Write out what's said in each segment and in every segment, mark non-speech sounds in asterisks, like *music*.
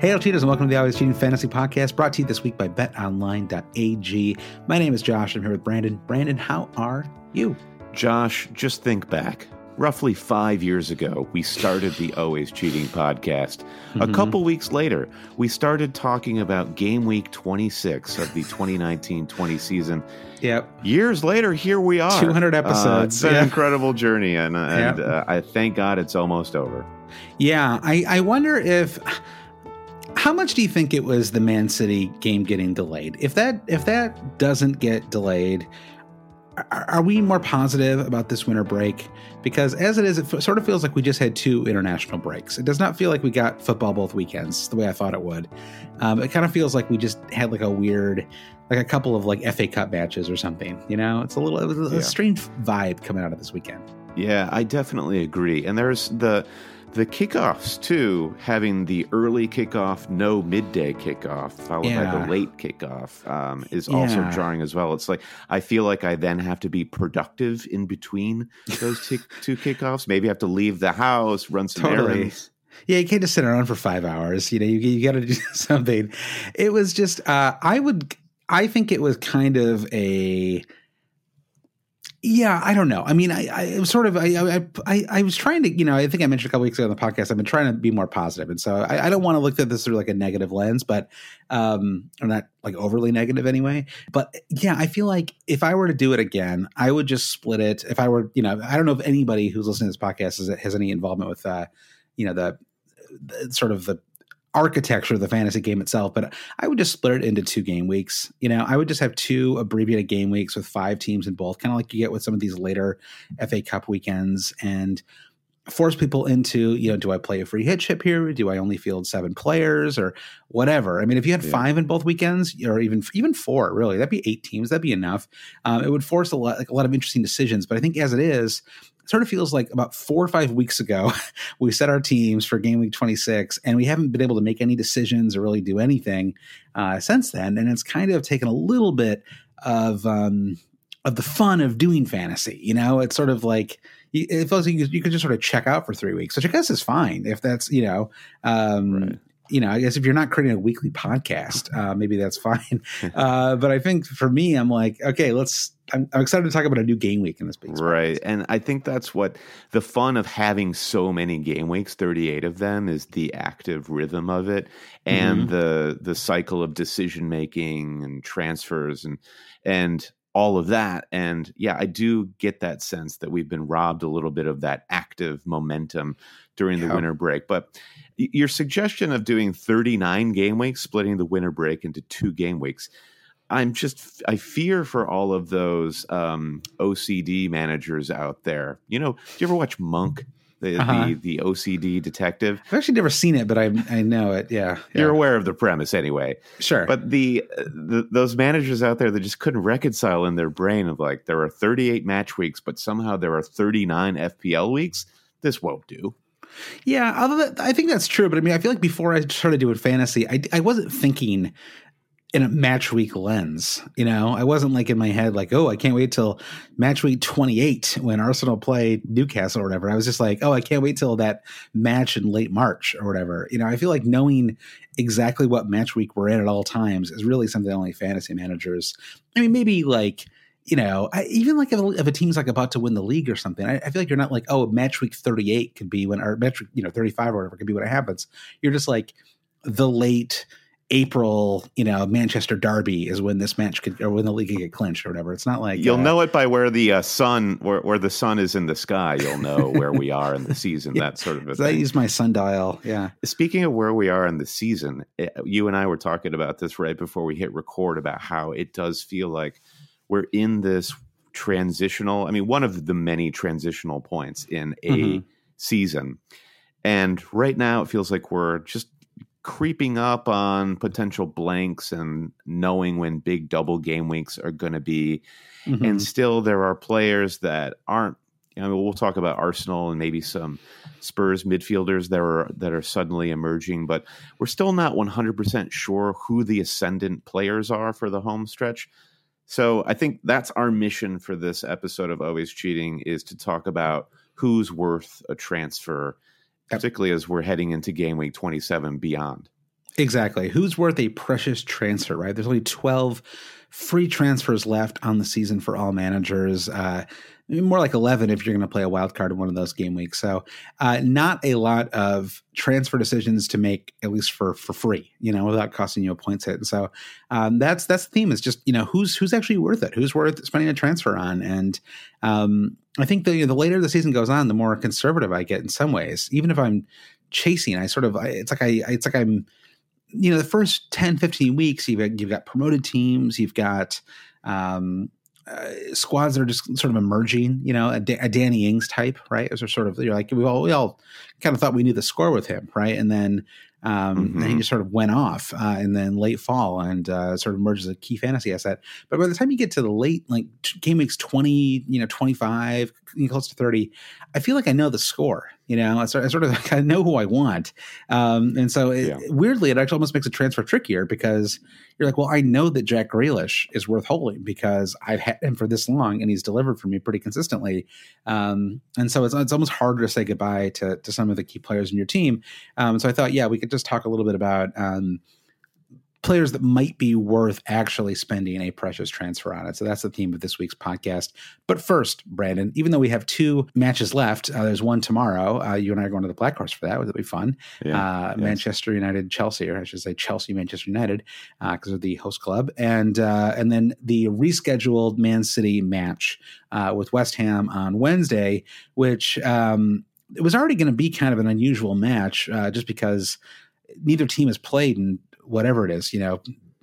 Hey, cheaters, and welcome to the Always Cheating Fantasy Podcast, brought to you this week by betonline.ag. My name is Josh. I'm here with Brandon. Brandon, how are you? Josh, just think back. Roughly five years ago, we started the Always Cheating podcast. Mm-hmm. A couple weeks later, we started talking about game week 26 of the 2019 20 season. Yep. Years later, here we are. 200 episodes. Uh, it's an yeah. incredible journey, and, and yep. uh, I thank God it's almost over. Yeah, I, I wonder if how much do you think it was the Man City game getting delayed? If that if that doesn't get delayed, are, are we more positive about this winter break? Because as it is, it f- sort of feels like we just had two international breaks. It does not feel like we got football both weekends the way I thought it would. Um, it kind of feels like we just had like a weird, like a couple of like FA Cup matches or something. You know, it's a little it was a yeah. strange vibe coming out of this weekend. Yeah, I definitely agree. And there's the the kickoffs too, having the early kickoff, no midday kickoff, followed yeah. by the late kickoff, um, is yeah. also jarring as well. It's like I feel like I then have to be productive in between those *laughs* t- two kickoffs. Maybe I have to leave the house, run some totally. errands. Yeah, you can't just sit around for five hours. You know, you you got to do *laughs* something. It was just, uh, I would, I think it was kind of a yeah, I don't know. I mean, I, I was sort of I, I I was trying to, you know, I think I mentioned a couple weeks ago on the podcast. I've been trying to be more positive, and so I, I don't want to look at this through like a negative lens, but um, or not like overly negative anyway. But yeah, I feel like if I were to do it again, I would just split it. If I were, you know, I don't know if anybody who's listening to this podcast has, has any involvement with, uh, you know, the, the sort of the architecture of the fantasy game itself, but I would just split it into two game weeks. You know, I would just have two abbreviated game weeks with five teams in both, kind of like you get with some of these later FA Cup weekends, and force people into, you know, do I play a free hit chip here? Do I only field seven players or whatever? I mean, if you had yeah. five in both weekends, or even even four, really, that'd be eight teams. That'd be enough. Um, it would force a lot, like a lot of interesting decisions. But I think as it is, sort of feels like about four or five weeks ago, *laughs* we set our teams for game week 26, and we haven't been able to make any decisions or really do anything uh, since then. And it's kind of taken a little bit of um, of the fun of doing fantasy. You know, it's sort of like it feels like you, you could just sort of check out for three weeks, which I guess is fine if that's you know. Um, right you know, I guess if you're not creating a weekly podcast, uh, maybe that's fine. *laughs* Uh, but I think for me, I'm like, okay, let's I'm, I'm, excited to talk about a new game week in this big right and i think that's what the fun of having so many game weeks 38 of them is the active rhythm of it and mm-hmm. the the cycle of decision making and transfers and and all of that and yeah i do get that sense that we've been robbed a little bit of that active momentum during yeah. the winter break but your suggestion of doing 39 game weeks splitting the winter break into two game weeks I'm just I fear for all of those um, OCD managers out there. You know, do you ever watch Monk? The, uh-huh. the, the OCD detective. I've actually never seen it, but I I know it. Yeah, yeah. you're aware of the premise anyway. Sure, but the, the those managers out there that just couldn't reconcile in their brain of like there are 38 match weeks, but somehow there are 39 FPL weeks. This won't do. Yeah, although I think that's true, but I mean, I feel like before I started doing fantasy, I, I wasn't thinking in a match week lens. You know, I wasn't like in my head like, oh, I can't wait till match week 28 when Arsenal play Newcastle or whatever. I was just like, oh, I can't wait till that match in late March or whatever. You know, I feel like knowing exactly what match week we're in at all times is really something only fantasy managers. I mean, maybe like you know, I, even like if, if, a team's like about to win the league or something, I, I, feel like you're not like, oh, match week 38 could be when, or match, you know, 35 or whatever could be when it happens. You're just like the late April, you know, Manchester Derby is when this match could, or when the league could get clinched or whatever. It's not like you'll uh, know it by where the uh, sun, where, where the sun is in the sky. You'll know where we are in the season. *laughs* yeah. That sort of a so thing. I use my sundial. Yeah. Speaking of where we are in the season, it, eh, you and I were talking about this right before we hit record about how it does feel like we're in this transitional. I mean, one of the many transitional points in a mm-hmm. season. And right now, it feels like we're just creeping up on potential blanks and knowing when big double game weeks are going to be. Mm-hmm. And still, there are players that aren't. You know, we'll talk about Arsenal and maybe some Spurs midfielders that are that are suddenly emerging, but we're still not 100% sure who the ascendant players are for the home stretch. So I think that's our mission for this episode of Always Cheating is to talk about who's worth a transfer particularly as we're heading into game week 27 beyond. Exactly. Who's worth a precious transfer, right? There's only 12 free transfers left on the season for all managers. Uh, more like 11 if you're going to play a wild card in one of those game weeks. So, uh, not a lot of transfer decisions to make, at least for for free, you know, without costing you a points hit. And so, um, that's that's the theme is just you know who's who's actually worth it, who's worth spending a transfer on, and um, I think the you know, the later the season goes on, the more conservative I get in some ways. Even if I'm chasing, I sort of I, it's like I it's like I'm you know the first 10 15 weeks you've got, you've got promoted teams you've got um, uh, squads that are just sort of emerging, you know, a, a Danny Ings type, right? As sort of you're like we all we all kind of thought we knew the score with him, right? And then um, mm-hmm. and he just sort of went off, uh, and then late fall and uh, sort of emerged as a key fantasy asset. But by the time you get to the late, like game weeks twenty, you know, twenty five, close to thirty, I feel like I know the score. You know, I sort, I sort of *laughs* like, I know who I want, um, and so it, yeah. weirdly, it actually almost makes a transfer trickier because you're like, well, I know that Jack Grealish is worth holding because I've had him for this long and he's delivered for me pretty consistently, um, and so it's it's almost harder to say goodbye to to some of the key players in your team. Um, so I thought, yeah, we could just talk a little bit about um, players that might be worth actually spending a precious transfer on it. So that's the theme of this week's podcast. But first, Brandon, even though we have two matches left, uh, there's one tomorrow. Uh, you and I are going to the Black Horse for that. Would That'll be fun. Yeah, uh, yes. Manchester United, Chelsea, or I should say Chelsea, Manchester United, because uh, of the host club, and uh, and then the rescheduled Man City match uh, with West Ham on Wednesday, which. Um, it was already going to be kind of an unusual match, just because neither team has played in whatever it is, you know,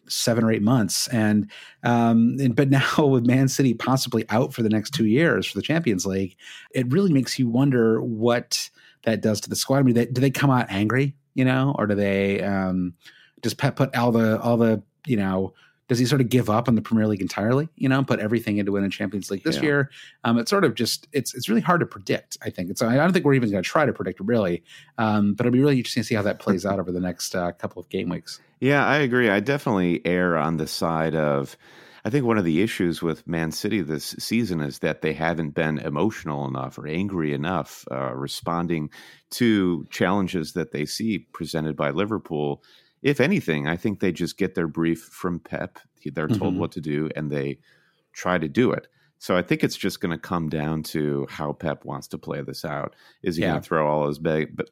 seven or eight months. And, um, and, but now *laughs* with Man City possibly out for the next two years for the Champions League, it really makes you wonder what that does to the squad. I mean, they, do they come out angry, you know, or do they um, just put all the all the you know does he sort of give up on the Premier League entirely? You know, put everything into winning Champions League this yeah. year. Um, it's sort of just it's it's really hard to predict. I think it's I don't think we're even going to try to predict really, um, but it'll be really interesting to see how that plays out over the next uh, couple of game weeks. Yeah, I agree. I definitely err on the side of. I think one of the issues with Man City this season is that they haven't been emotional enough or angry enough uh, responding to challenges that they see presented by Liverpool if anything, I think they just get their brief from Pep. They're told mm-hmm. what to do and they try to do it. So I think it's just going to come down to how Pep wants to play this out. Is he Yeah. going to throw all his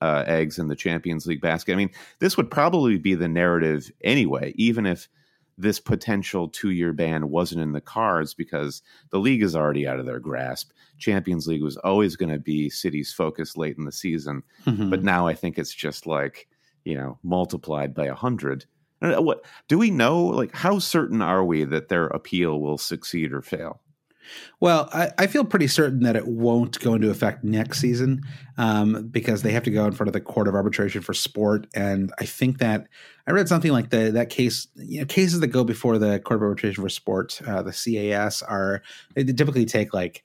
uh, eggs in the Champions League basket? I mean, this would probably be the narrative anyway, even if this potential two-year ban wasn't in the cards because the league is already out of their grasp. Champions League was always going to be City's focus late in the season, Mhm. but now I think it's just like you know multiplied by a hundred. Don't What do we know? Like, how certain are we that their appeal will succeed or fail? Well, I, I feel pretty certain that it won't go into effect next season um, because they have to go in front of the Court of Arbitration for Sport, and I think that I read something like the that case, you know, cases that go before the Court of Arbitration for Sport, uh, the CAS, are they typically take like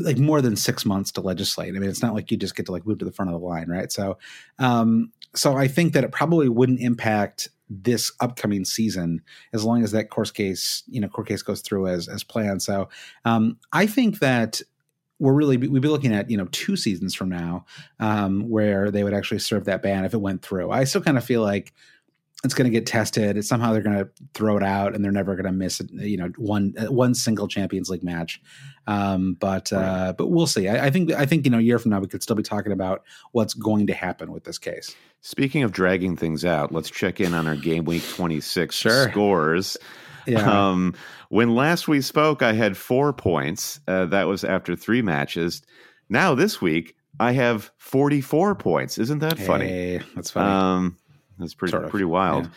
like more than six months to legislate. I mean, it's not like you just get to like move to the front of the line, right? So, um, so I think that it probably wouldn't impact this upcoming season as long as that course case, you know, court case goes through as as planned. So, um, I think that we're really we'd be looking at you know two seasons from now um, where they would actually serve that ban if it went through. I still kind of feel like it's going to get tested. It's somehow they're going to throw it out, and they're never going to miss you know one uh, one single Champions League match. Um, but uh, but we'll see. I, I think I think you know a year from now we could still be talking about what's going to happen with this case. Speaking of dragging things out, let's check in on our game week 26 Sure. scores. Yeah. Um, when last we spoke, I had four points. Uh, that was after three matches. Now this week, I have 44 points. Isn't that funny? Hey, that's funny. Um, that's pretty Sort of, pretty wild.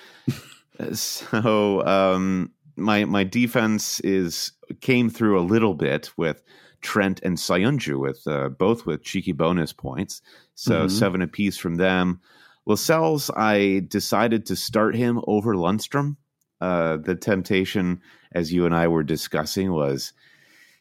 Uh, so um, my my defense is came through a little bit with Trent and Söyüncü with uh, both with cheeky bonus points. So Mhm. seven apiece from them. Lascelles, I decided to start him over Lundstram. Uh, the temptation, as you and I were discussing, was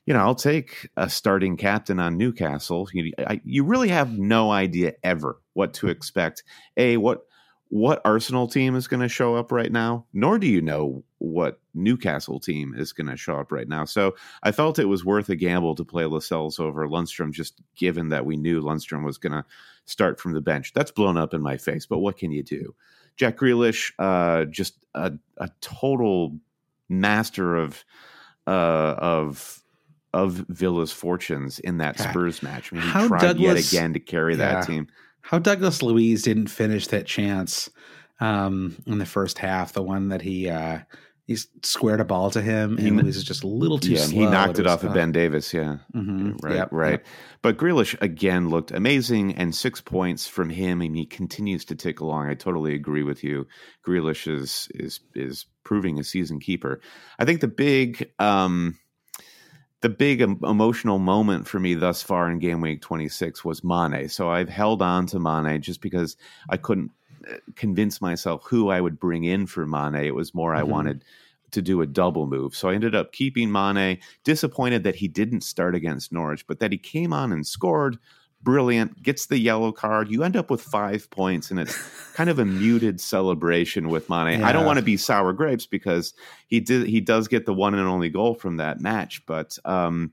you know, I'll take a starting captain on Newcastle. You, I, you really have no idea ever what to expect. A what what Arsenal team is going to show up right now, nor do you know what Newcastle team is going to show up right now. So I felt it was worth a gamble to play Lascelles over Lundstram, just given that we knew Lundstram was going to start from the bench. That's blown up in my face, but what can you do? Jack Grealish, uh, just a, a total master of uh, of of Villa's fortunes in that God. Spurs match. I mean, he How tried yet Douglas- again to carry Yeah. that team. How Douglas Luiz didn't finish that chance um, in the first half, the one that he uh, he squared a ball to him, and He- Luiz is just a little too Yeah, slow. he knocked it was- off of Ben Davies. Yeah, mhm. right, Yep, right. yep. But Grealish again looked amazing, and six points from him, and he continues to tick along. I totally agree with you. Grealish is is is proving a season keeper. I think the big um, the big emotional moment for me thus far in game week 26 was Mane. So I've held on to Mane just because I couldn't uh, convince myself who I would bring in for Mane. It was more I Mhm. wanted to do a double move. So I ended up keeping Mane, disappointed that he didn't start against Norwich, but that he came on and scored. Brilliant, gets the yellow card. You end up with five points, and it's *laughs* kind of a muted celebration with Mane. I don't want to be sour grapes because he did he does get the one and only goal from that match, but um,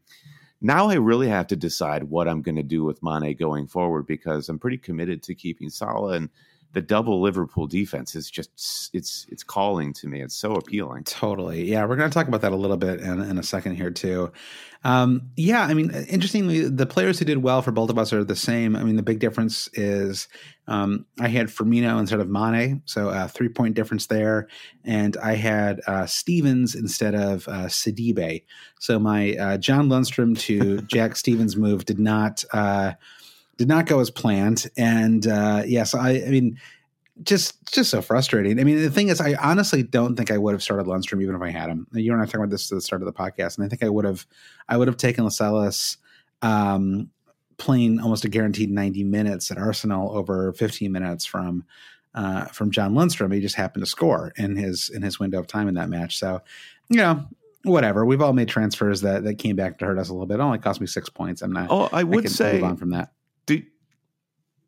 now I really have to decide what I'm going to do with Mane going forward because I'm pretty committed to keeping Salah and the double Liverpool defense is just it's it's calling to me. It's so appealing. Totally. Yeah, we're going to talk about that a little bit in, in a second here too. Um, yeah, I mean, interestingly, the players who did well for both of us are the same. I mean, the big difference is um, I had Firmino instead of Mane, so a three point difference there, and I had uh, Stephens instead of uh, Sidibe. So my uh, John Lundstram to *laughs* Jack Stephens move did not uh, did not go as planned, and uh, yes, I, I mean just just so frustrating. I mean, the thing is, I honestly don't think I would have started Lundstram even if I had him. You and I talking about this at the start of the podcast, and I think I would have, I would have taken Lascelles um, playing almost a guaranteed ninety minutes at Arsenal over fifteen minutes from uh, from John Lundstram. He just happened to score in his in his window of time in that match. So, you know, whatever. We've all made transfers that that came back to hurt us a little bit. It only cost me six points. I'm not. Oh, I I would can say move on from that.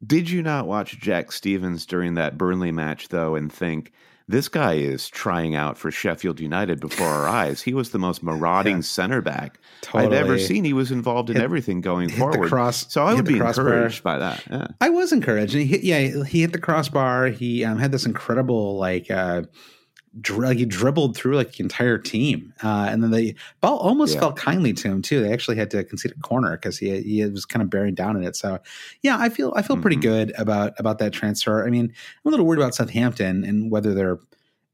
Did you not watch Jack Stephens during that Burnley match though and think this guy is trying out for Sheffield United before our *laughs* eyes? He was the most marauding Yeah. center back I've ever seen. He was involved in Hit- everything going forward. cross- so I would be crossbar. encouraged by that. Yeah. I was encouraged. And he hit, yeah, he hit the crossbar. He um, had this incredible like uh, dri- he dribbled through like the entire team, uh, and then the ball almost Yeah. felt kindly to him too. They actually had to concede a corner because he he was kind of bearing down in it. So yeah, I feel I feel pretty Mhm. good about about that transfer. I mean, I'm a little worried about Southampton and whether they're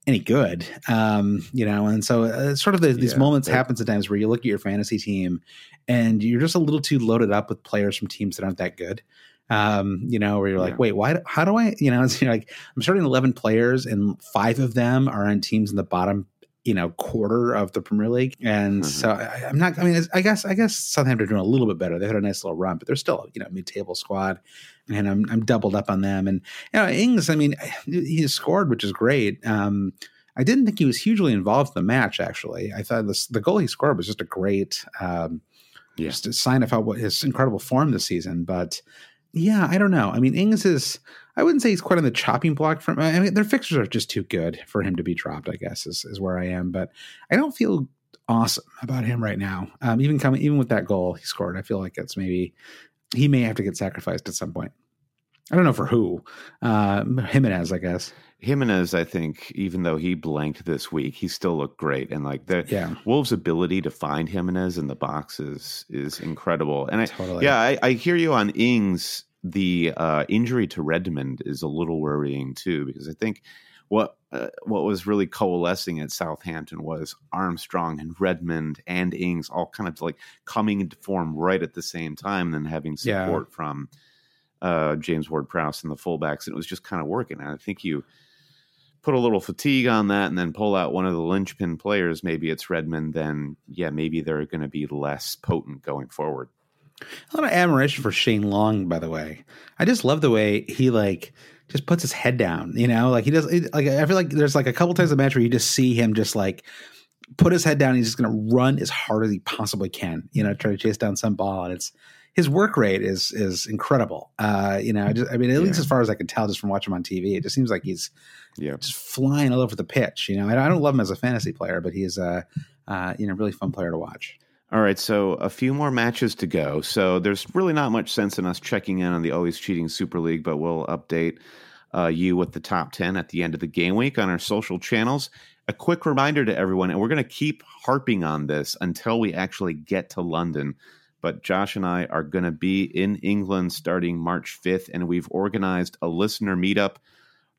any good, um, you know. And so uh, sort of the, these Yeah, moments they- happen sometimes where you look at your fantasy team and you're just a little too loaded up with players from teams that aren't that good. Um, you know, where you're like, Yeah. wait, why? How do I? You know, *laughs* it's you're like I'm starting 11 players, and five of them are on teams in the bottom, you know, quarter of the Premier League, and Mhm. so I, I'm not. I mean, I guess I guess Southampton are doing a little bit better. They had a nice little run, but they're still you know mid-table squad, and I'm I'm doubled up on them. And you know, Ings, I mean, *sighs* he scored, which is great. Um, I didn't think he was hugely involved in the match. Actually, I thought this, the goal he scored was just a great, um, Yeah. just a sign of how his incredible form this season. But yeah, I don't know. I mean, Ings is. I wouldn't say he's quite on the chopping block from. I mean, their fixtures are just too good for him to be dropped. I guess is is where I am. But I don't feel awesome about him right now. Um, even coming, even with that goal he scored, I feel like it's maybe he may have to get sacrificed at some point. I don't know for who. Uh, Jimenez, I guess. Jimenez, I think, even though he blanked this week, he still looked great. And like the Yeah, Wolves' ability to find Jimenez in the boxes is is incredible. And I, totally. yeah, I, I hear you on Ings. The uh, injury to Redmond is a little worrying too, because I think what uh, what was really coalescing at Southampton was Armstrong and Redmond and Ings all kind of like coming into form right at the same time, and then having Yeah. support from uh, James Ward Prowse and the fullbacks, and it was just kind of working. And I think you put a little fatigue on that and then pull out one of the linchpin players, maybe it's Redmond, then yeah, maybe they're going to be less potent going forward. A lot of admiration for Shane Long, by the way. I just love the way he like just puts his head down. You know, like he does. Like I feel like there's like a couple times the match where you just see him just like put his head down. He's just going to run as hard as he possibly can. You know, try to chase down some ball, and it's his work rate is is incredible. Uh, you know, I just I mean, at least as far as I can tell, just from watching him on TV, it just seems like he's Yeah. just flying all over the pitch. You know, I I don't love him as a fantasy player, but he's a uh, you know really fun player to watch. All right, so a few more matches to go. So there's really not much sense in us checking in on the Always Cheating Super League, but we'll update uh, you with the top 10 at the end of the game week on our social channels. A quick reminder to everyone, and we're going to keep harping on this until we actually get to London. But Josh and I are going to be in England starting March 5th, and we've organized a listener meetup,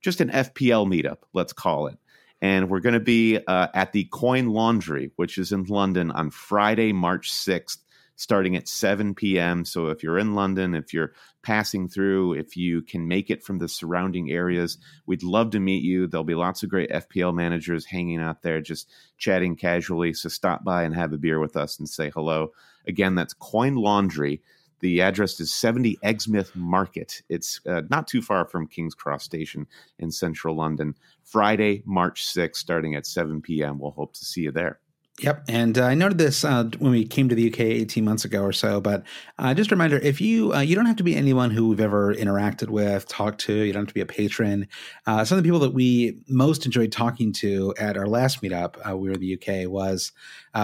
just an FPL meetup, let's call it. And we're going to be uh, at the Coin Laundry, which is in London on Friday, March 6th, starting at 7 p.m. So if you're in London, if you're passing through, if you can make it from the surrounding areas, we'd love to meet you. There'll be lots of great FPL managers hanging out there, just chatting casually. So stop by and have a beer with us and say hello. Again, that's Coin Laundry. The address is 70 Exmouth Market. It's uh, not too far from King's Cross Station in central London. Friday, March 6th, starting at 7 p.m. We'll hope to see you there. Yep. And uh, I noted this uh, when we came to the UK 18 months ago or so. But uh, just a reminder if you, uh, you don't have to be anyone who we've ever interacted with, talked to, you don't have to be a patron. Uh, some of the people that we most enjoyed talking to at our last meetup, uh, we were in the UK, was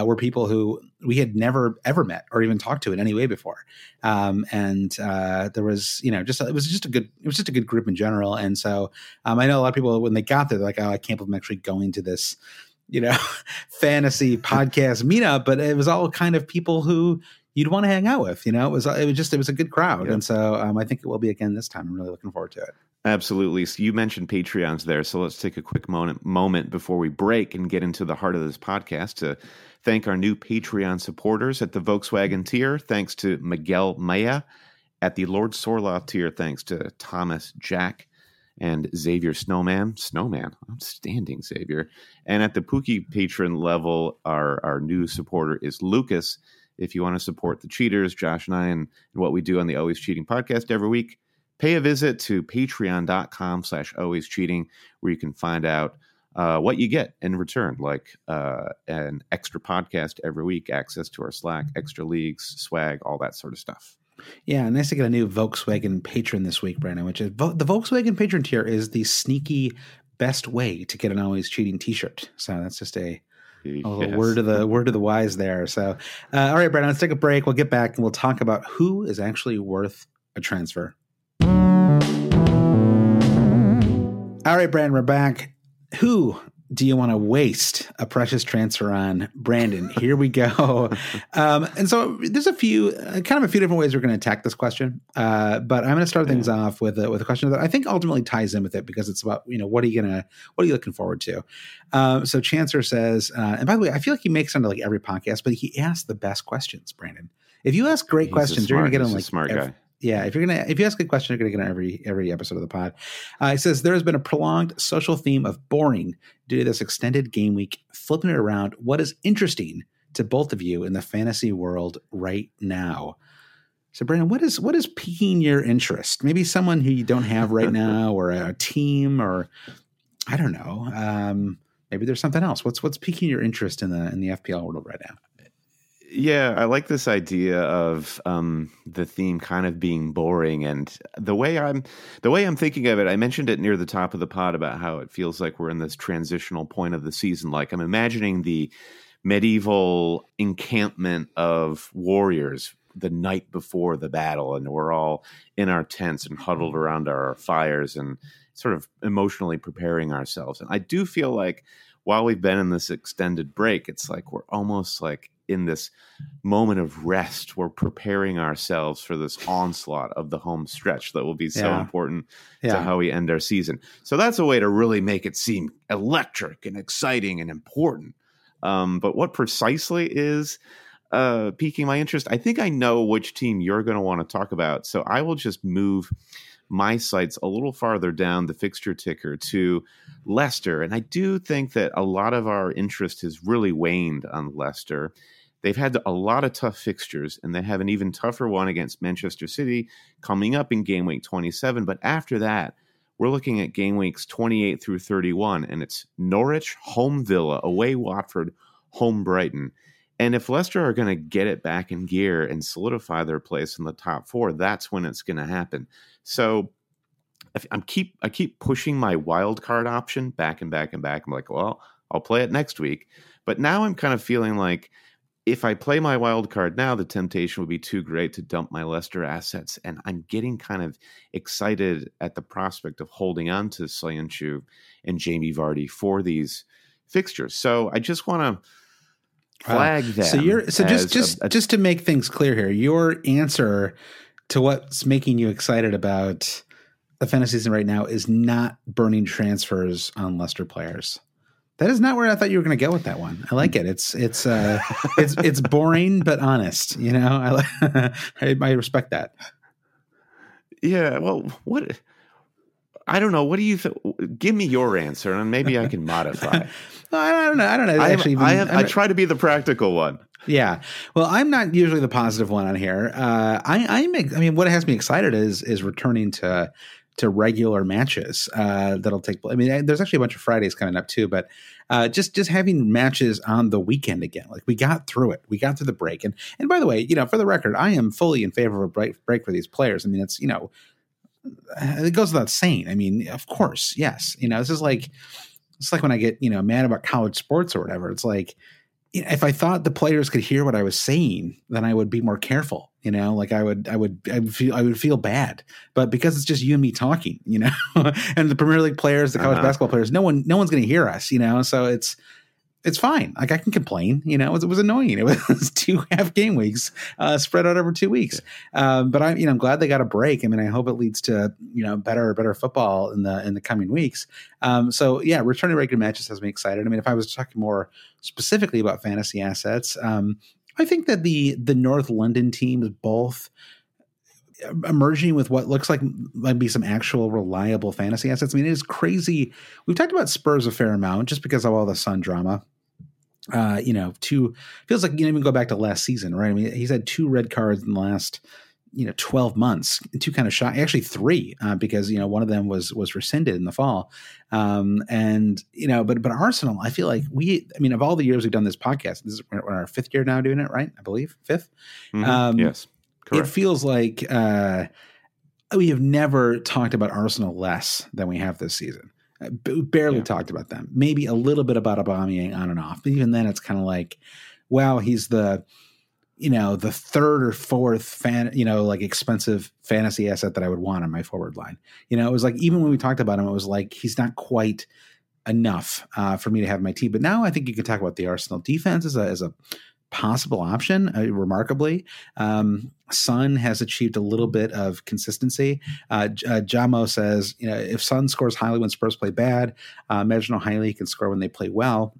were people who we had never ever met or even talked to in any way before. Um, and there was, you know, just it was just a good, it was just a good group in general. And so um, I know a lot of people when they got there, they're like, oh, I can't believe I'm actually going to this you know, *laughs* fantasy podcast meetup, but it was all kind of people who you'd want to hang out with. You know, it was it was just it was a good crowd, Yeah. and so um, I think it will be again this time. I'm really looking forward to it. Absolutely. So you mentioned Patreons there. So let's take a quick moment, moment before we break and get into the heart of this podcast to thank our new Patreon supporters at the Volkswagen tier. Thanks to Miguel Maya. At the Lord Sorloth tier, thanks to Thomas Jack and Xavier Snowman. Snowman. Outstanding, Xavier. And at the Pookie patron level, our, our new supporter is Lucas. If you want to support the cheaters, Josh and I, and, and what we do on the Always Cheating podcast every week, pay a visit to patreon.com slash always cheating where you can find out uh, what you get in return like uh, an extra podcast every week access to our slack extra leagues swag all that sort of stuff Yeah, nice to get a new Volkswagen patron this week, Brandon. Which is the Volkswagen patron tier is the sneaky best way to get an always cheating T-shirt. So that's just a a Yes. word of the word of the wise there. So, uh, all right, Brandon, let's take a break. We'll get back and we'll talk about who is actually worth a transfer. All right, Brandon, we're back. Who do you want to waste a precious transfer on Brandon? Here we go. *laughs* um, and so there's a few, uh, kind of a few different ways we're going to attack this question. Uh, but I'm going to start things yeah. off with a, with a question that I think ultimately ties in with it because it's about you know what are you gonna what are you looking forward to? Um, so Chancer says, uh, and by the way, I feel like he makes it like every podcast, but he asks the best questions, Brandon. If you ask great he's questions, you're going to get them like smart every, guy yeah, if you're gonna if you ask a question, you're gonna get on every every episode of the pod. Uh, it says there has been a prolonged social theme of boring due to this extended game week. Flipping it around, what is interesting to both of you in the fantasy world right now? So, Brandon, what is what is piquing your interest? Maybe someone who you don't have right *laughs* now, or a team, or I don't know. Um, maybe there's something else. What's what's piquing your interest in the in the FPL world right now? Yeah, I like this idea of um, the theme kind of being boring, and the way I'm the way I'm thinking of it. I mentioned it near the top of the pod about how it feels like we're in this transitional point of the season. Like I'm imagining the medieval encampment of warriors the night before the battle, and we're all in our tents and huddled around our fires and sort of emotionally preparing ourselves. And I do feel like while we've been in this extended break, it's like we're almost like in this moment of rest. We're preparing ourselves for this onslaught of the home stretch that will be so yeah. important yeah. to how we end our season. So that's a way to really make it seem electric and exciting and important. Um, but what precisely is uh, piquing my interest? I think I know which team you're going to want to talk about. So I will just move my sights a little farther down the fixture ticker to Leicester. And I do think that a lot of our interest has really waned on Leicester. They've had a lot of tough fixtures, and they have an even tougher one against Manchester City coming up in game week 27. But after that, we're looking at game weeks 28 through 31, and it's Norwich, home Villa, away Watford, home Brighton. And if Leicester are going to get it back in gear and solidify their place in the top four, that's when it's going to happen. So I'm keep I keep pushing my wild card option back and back and back. I'm like, well, I'll play it next week. But now I'm kind of feeling like if I play my wild card now, the temptation would be too great to dump my Leicester assets. And I'm getting kind of excited at the prospect of holding on to Söyüncü and Jamie Vardy for these fixtures. So I just want to flag that. So you're so just just a, a, just to make things clear here, your answer to what's making you excited about the fantasy season right now is not burning transfers on Leicester players. That is not where I thought you were going to go with that one. I like it. It's it's uh *laughs* it's it's boring but honest. You know, I *laughs* I, I respect that. Yeah. Well, what I don't know. What do you think? Give me your answer, and maybe I can modify. *laughs* I don't know. I don't know. I actually, even, I, have, I try to be the practical one. Yeah. Well, I'm not usually the positive one on here. Uh, I, I'm. I mean, what has me excited is is returning to to regular matches uh, that'll take. Place. I mean, there's actually a bunch of Fridays coming up too, but uh, just just having matches on the weekend again. Like we got through it, we got through the break, and and by the way, you know, for the record, I am fully in favor of a break break for these players. I mean, it's you know, it goes without saying. I mean, of course, yes. You know, this is like it's like when I get you know mad about college sports or whatever. It's like if I thought the players could hear what I was saying, then I would be more careful. You know, like I would, I would, I would feel, I would feel bad. But because it's just you and me talking, you know, *laughs* and the Premier League players, the college uh-huh. basketball players, no one, no one's going to hear us. You know, so it's it's fine. Like I can complain, you know, it was, it was annoying. It was *laughs* two half game weeks uh, spread out over two weeks. Um, but I'm, you know, I'm glad they got a break. I mean, I hope it leads to, you know, better, better football in the, in the coming weeks. Um, so yeah, returning regular matches has me excited. I mean, if I was talking more specifically about fantasy assets, um, I think that the, the North London team is both emerging with what looks like might be some actual reliable fantasy assets. I mean, it is crazy. We've talked about Spurs a fair amount just because of all the Son drama uh, you know, two feels like you even go back to last season, right? I mean, he's had two red cards in the last you know 12 months two kind of shot actually three uh, because you know one of them was was rescinded in the fall um and you know but but arsenal i feel like we i mean of all the years we've done this podcast this is our fifth year now doing it right i believe 5th mm-hmm. um yes correct. it feels like uh we have never talked about arsenal less than we have this season barely yeah. talked about them. Maybe a little bit about Aubameyang on and off, but even then, it's kind of like, wow, he's the you know the third or fourth fan you know like expensive fantasy asset that i would want on my forward line you know it was like even when we talked about him it was like he's not quite enough uh, for me to have my team. But now I think you can talk about the Arsenal defense as a, as a possible option. Uh, remarkably, um, Son has achieved a little bit of consistency. Uh, uh, Jamo says, you know, if Son scores highly when Spurs play bad, uh, how highly can score when they play well.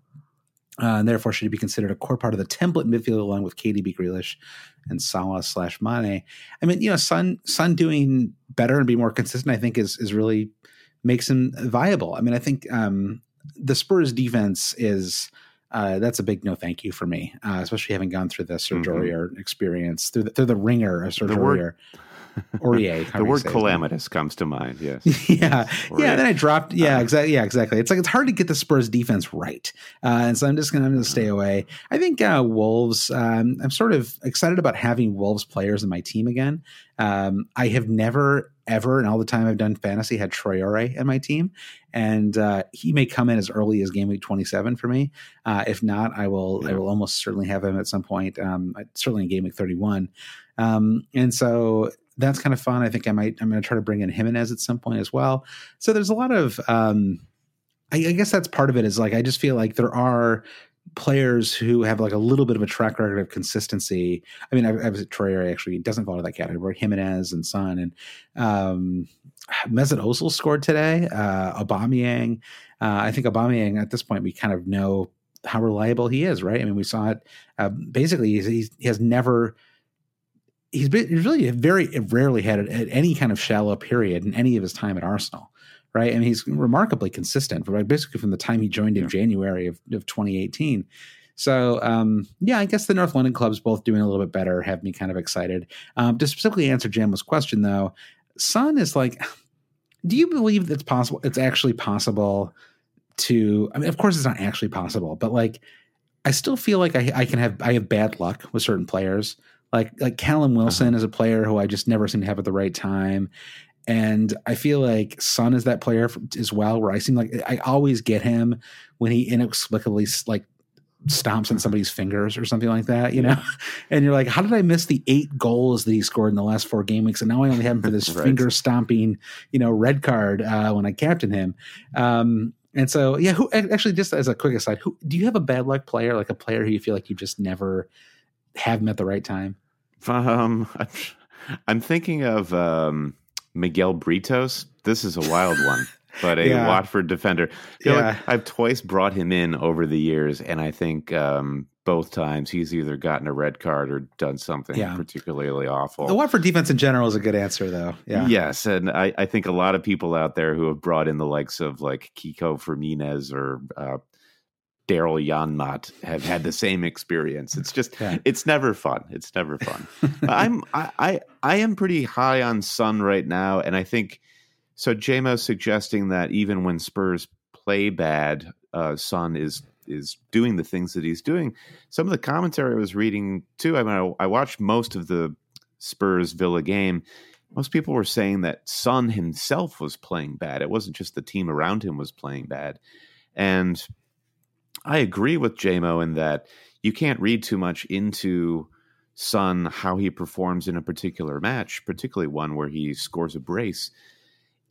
Uh, and therefore should be considered a core part of the template midfield along with KDB, Grealish, and Salah slash Mane. I mean, you know, Sun Son doing better and be more consistent, I think, is is really makes him viable. I mean, I think um, the Spurs defense is uh, that's a big no thank you for me, uh, especially having gone through the Serge mm-hmm. experience, through the, through the ringer of Serge Aurier. Aurier. the word *laughs* calamitous comes to mind. Yes. *laughs* yeah. Yeah. Then I dropped. Yeah. Uh, exactly. Yeah. Exactly. It's like it's hard to get the Spurs defense right, uh, and so I'm just gonna, stay uh-huh. away. I think uh, Wolves. Um, I'm sort of excited about having Wolves players in my team again. Um, I have never ever and all the time I've done fantasy had Traore in my team, and uh, he may come in as early as game week 27 for me. Uh, if not, I will yeah. I will almost certainly have him at some point. Um, certainly in game week 31. Um, and so that's kind of fun. I think I might I'm going to try to bring in Jimenez at some point as well. So there's a lot of um, I, I guess that's part of it. Is like I just feel like there are players who have like a little bit of a track record of consistency. I mean, I, I was Traore actually doesn't fall into that category. Jimenez and Son and um, Mesut Ozil scored today. Uh, Aubameyang. Uh, I think Aubameyang at this point we kind of know how reliable he is, right? I mean, we saw it. Uh, basically, he's, he's, he has never. He's, been, he's really very rarely had at any kind of shallow period in any of his time at Arsenal right? And he's remarkably consistent, right? Basically from the time he joined in yeah. January of, of 2018. So um, yeah, I guess the North London clubs both doing a little bit better have me kind of excited. Um, to specifically answer Jam's question though, Son is like, do you believe it's possible? It's actually possible to. I mean, of course, it's not actually possible, but like, I still feel like I, I can have I have bad luck with certain players. Like like Callum Wilson uh-huh. is a player who I just never seem to have at the right time, and I feel like Son is that player as well, where I seem like I always get him when he inexplicably like stomps on somebody's fingers or something like that, you know? *laughs* And you're like, how did I miss the eight goals that he scored in the last four game weeks? And now I only have him for this *laughs* right. finger stomping, you know, red card uh, when I captain him. Um, and so, yeah, who actually, just as a quick aside, who do you have a bad luck player, like a player who you feel like you just never have him at the right time? Um, *laughs* I'm thinking of, um, Miguel Britos. This is a wild one, but a *laughs* yeah. Watford defender. yeah. Like I've twice brought him in over the years, and I think um, both times he's either gotten a red card or done something yeah. particularly awful. The Watford defense in general is a good answer, though. Yeah. Yes, and I, I think a lot of people out there who have brought in the likes of like Kiko Femenía or uh, Daryl Janmaat have had the same experience. It's just yeah. it's never fun. It's never fun. *laughs* I'm I, I, I am pretty high on Son right now, and I think so. JMO suggesting that even when Spurs play bad, uh, Son is is doing the things that he's doing. Some of the commentary I was reading too. I mean, I, I watched most of the Spurs Villa game. Most people were saying that Son himself was playing bad. It wasn't just the team around him was playing bad, and I agree with JMO in that you can't read too much into Son how he performs in a particular match, particularly one where he scores a brace.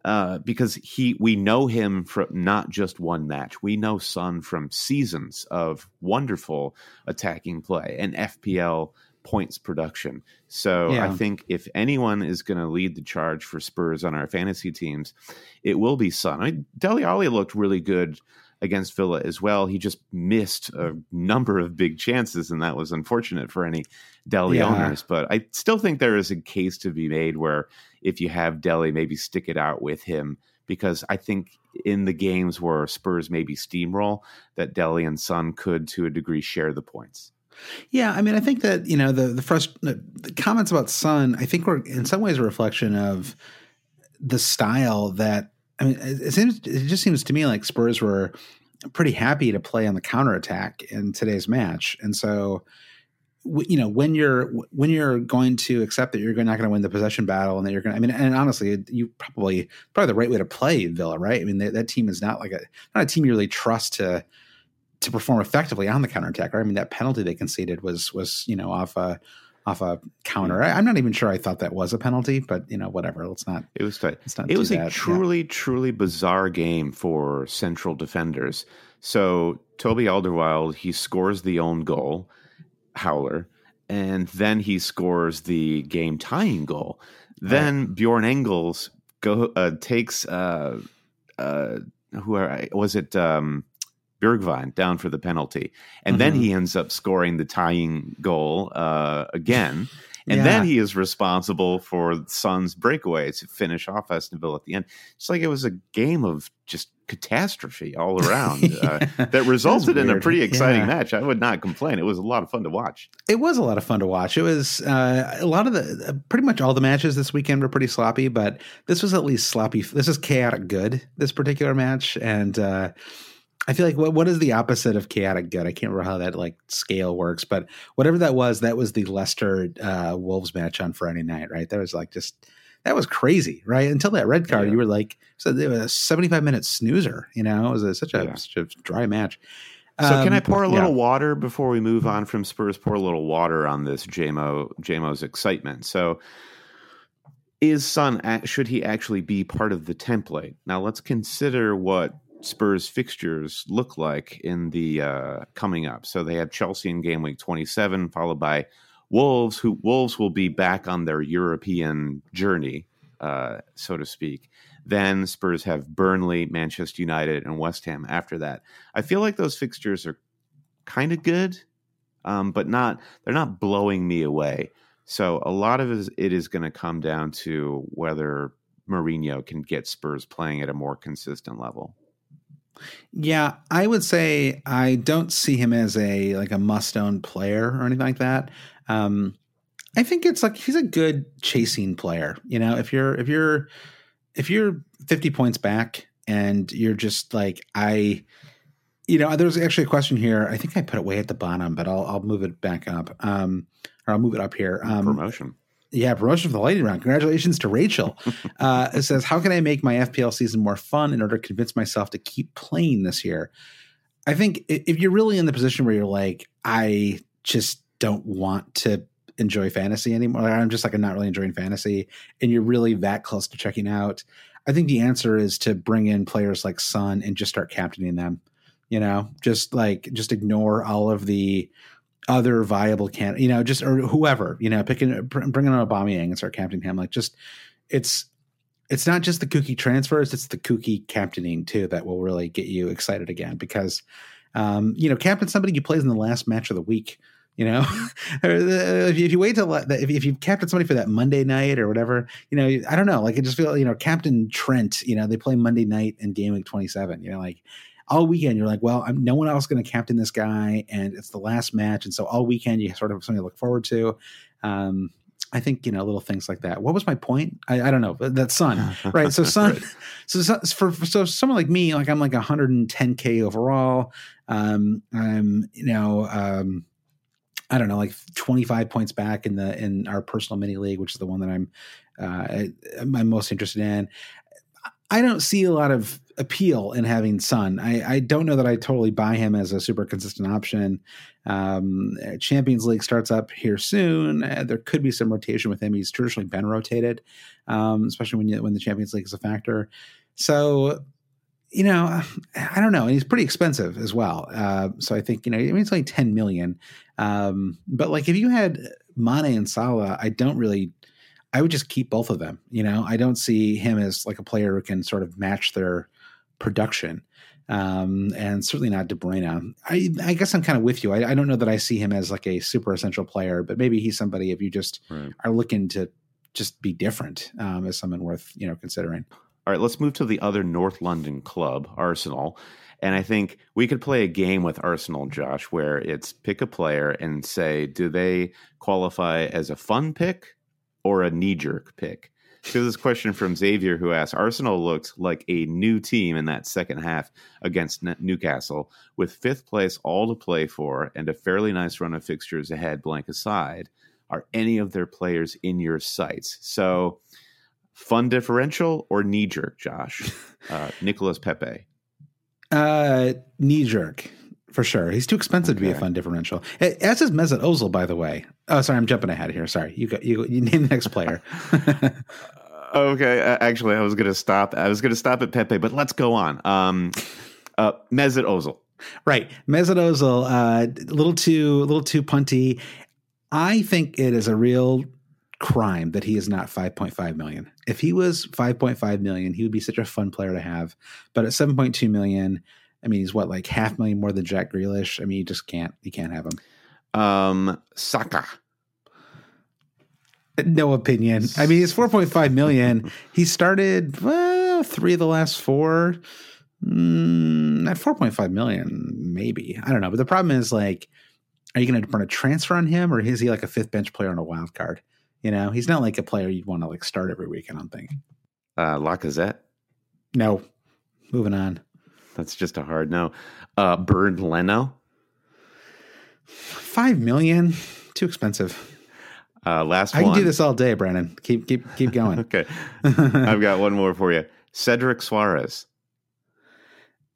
Uh, because he we know him from not just one match. We know Son from seasons of wonderful attacking play and FPL points production. So yeah. I think if anyone is going to lead the charge for Spurs on our fantasy teams, it will be Son. I mean, Dele Alli looked really good against Villa as well. He just missed a number of big chances, and that was unfortunate for any Dele yeah. owners. But I still think there is a case to be made where if you have Dele, maybe stick it out with him because I think in the games where Spurs maybe steamroll, that Dele and Son could to a degree share the points. Yeah, I mean, I think that you know the the, frust- the comments about Son, I think were in some ways a reflection of the style that I mean, it seems it just seems to me like Spurs were pretty happy to play on the counterattack in today's match, and so you know when you're when you're going to accept that you're not going to win the possession battle and that you're going to, I mean, and honestly, you probably probably the right way to play Villa, right? I mean, they, that team is not like a not a team you really trust to to perform effectively on the counterattack, right? I mean, that penalty they conceded was was you know off a off a counter. I, am not even sure I thought that was a penalty, but you know, whatever. Let's not. It was. T- it was a truly, yeah. truly bizarre game for central defenders. So Toby Alderweireld he scores the own goal, Howler, and then he scores the game tying goal. Then right. Bjorn Engels go uh, takes uh, uh, who are, was it um, Bergwijn down for the penalty, and mm-hmm. then he ends up scoring the tying goal uh, again. *laughs* And yeah. then he is responsible for Son's breakaway to finish off Aston Villa at the end. It's like it was a game of just catastrophe all *laughs* around uh, that resulted in a pretty exciting yeah. match. I would not complain. It was a lot of fun to watch. It was a lot of fun to watch. It was uh, a lot of the, uh, pretty much all the matches this weekend were pretty sloppy, but this was at least sloppy. This is chaotic good, this particular match. And, uh, I feel like what what is the opposite of chaotic good? I can't remember how that like scale works, but whatever that was, that was the Leicester uh, Wolves match on Friday night, right? That was like just that was crazy, right? Until that red card, yeah. you were like, so it was a seventy five minute snoozer. You know, it was a, such, a, yeah. such a dry match. So um, can I um, pour a little yeah. water before we move on from Spurs? Pour a little water on this JMO JMO's excitement. So is Son should he actually be part of the template? Now let's consider what Spurs fixtures look like in the uh, coming up. So they have Chelsea in game week 27, followed by Wolves, who Wolves will be back on their European journey, uh, so to speak. Then Spurs have Burnley, Manchester United, and West Ham after that. I feel like those fixtures are kind of good, um, but not they're not blowing me away. So a lot of it is going to come down to whether Mourinho can get Spurs playing at a more consistent level. Yeah, I would say I don't see him as a like a must own player or anything like that. Um, I think it's like he's a good chasing player. You know, if you're if you're if you're 50 points back and you're just like I you know, there's actually a question here. I think I put it way at the bottom, but I'll I'll move it back up. Um or I'll move it up here. Um promotion. Yeah, promotion for the lightning round. Congratulations to Rachel. *laughs* Uh, it says, How can I make my FPL season more fun in order to convince myself to keep playing this year? I think if you're really in the position where you're like, I just don't want to enjoy fantasy anymore, I'm just like, I'm not really enjoying fantasy, and you're really that close to checking out, I think the answer is to bring in players like Son and just start captaining them. You know, just like, just ignore all of the other viable can you know just or whoever you know picking bringing on Aubameyang and start captaining him like just it's it's not just the kooky transfers it's the kooky captaining too that will really get you excited again because um you know captain somebody you plays in the last match of the week you know? *laughs* If, you, if you wait till if, if you've captain somebody for that monday night or whatever you know i don't know like i just feel you know captain trent you know they play monday night in game week 27 you know like all weekend you're like, well, I'm no one else going to captain this guy, and it's the last match, and so all weekend you sort of have something to look forward to. Um, I think you know little things like that. What was my point? I, I don't know. That Son, *laughs* right? So Son, right. so for so someone like me, like I'm like 110k overall. Um, I'm you know um, I don't know, like 25 points back in the in our personal mini league, which is the one that I'm uh, I'm most interested in. I don't see a lot of appeal in having Son. I, I, don't know that I totally buy him as a super consistent option. Um, Champions League starts up here soon. Uh, there could be some rotation with him. He's traditionally been rotated, um, especially when you, when the Champions League is a factor. So, you know, I don't know. And he's pretty expensive as well. Uh, so I think you know, I mean, it's only ten million. Um, but like, if you had Mane and Salah, I don't really I would just keep both of them. You know, I don't see him as like a player who can sort of match their production. Um, and certainly not De Bruyne. I, I guess I'm kind of with you. I, I, don't know that I see him as like a super essential player, but maybe he's somebody if you just right. are looking to just be different um, as someone worth you know considering. All right, let's move to the other North London club, Arsenal. And I think we could play a game with Arsenal, Josh, where it's pick a player and say, do they qualify as a fun pick or a knee jerk pick? Here's this question from Xavier who asks Arsenal looked like a new team in that second half against Newcastle, with fifth place all to play for and a fairly nice run of fixtures ahead, blank aside. Are any of their players in your sights? So, fun differential or knee jerk, Josh? *laughs* Uh, Nicholas Pepe. Uh, knee jerk for sure. He's too expensive okay. to be a fun differential. As is Mesut Ozil, by the way. Oh, sorry, I'm jumping ahead here. Sorry, you go, you you name the next player. *laughs* *laughs* okay, actually, I was going to stop. I was going to stop at Pepe, but let's go on. Um, uh, Mesut Ozil. Right, Mesut Ozil. Uh, a little too, a little too punty. I think it is a real crime that he is not 5.5 million. If he was 5.5 million, he would be such a fun player to have. But at 7.2 million, I mean, he's what like half million more than Jack Grealish. I mean, you just can't you can't have him. Um, Saka. No opinion. I mean, it's 4.5 million. *laughs* he started well, three of the last four. Mm, at 4.5 million, maybe. I don't know. But the problem is like, are you going to run a transfer on him, or is he like a fifth bench player on a wild card? You know, he's not like a player you'd want to like start every week. I don't think. Uh, Lacazette. No. Moving on. That's just a hard no. Uh, Bernd Leno. Five million, too expensive. Uh, last one. I one. can do this all day, Brandon. Keep keep keep going. *laughs* okay, I've got one more for you. Cedric Soares.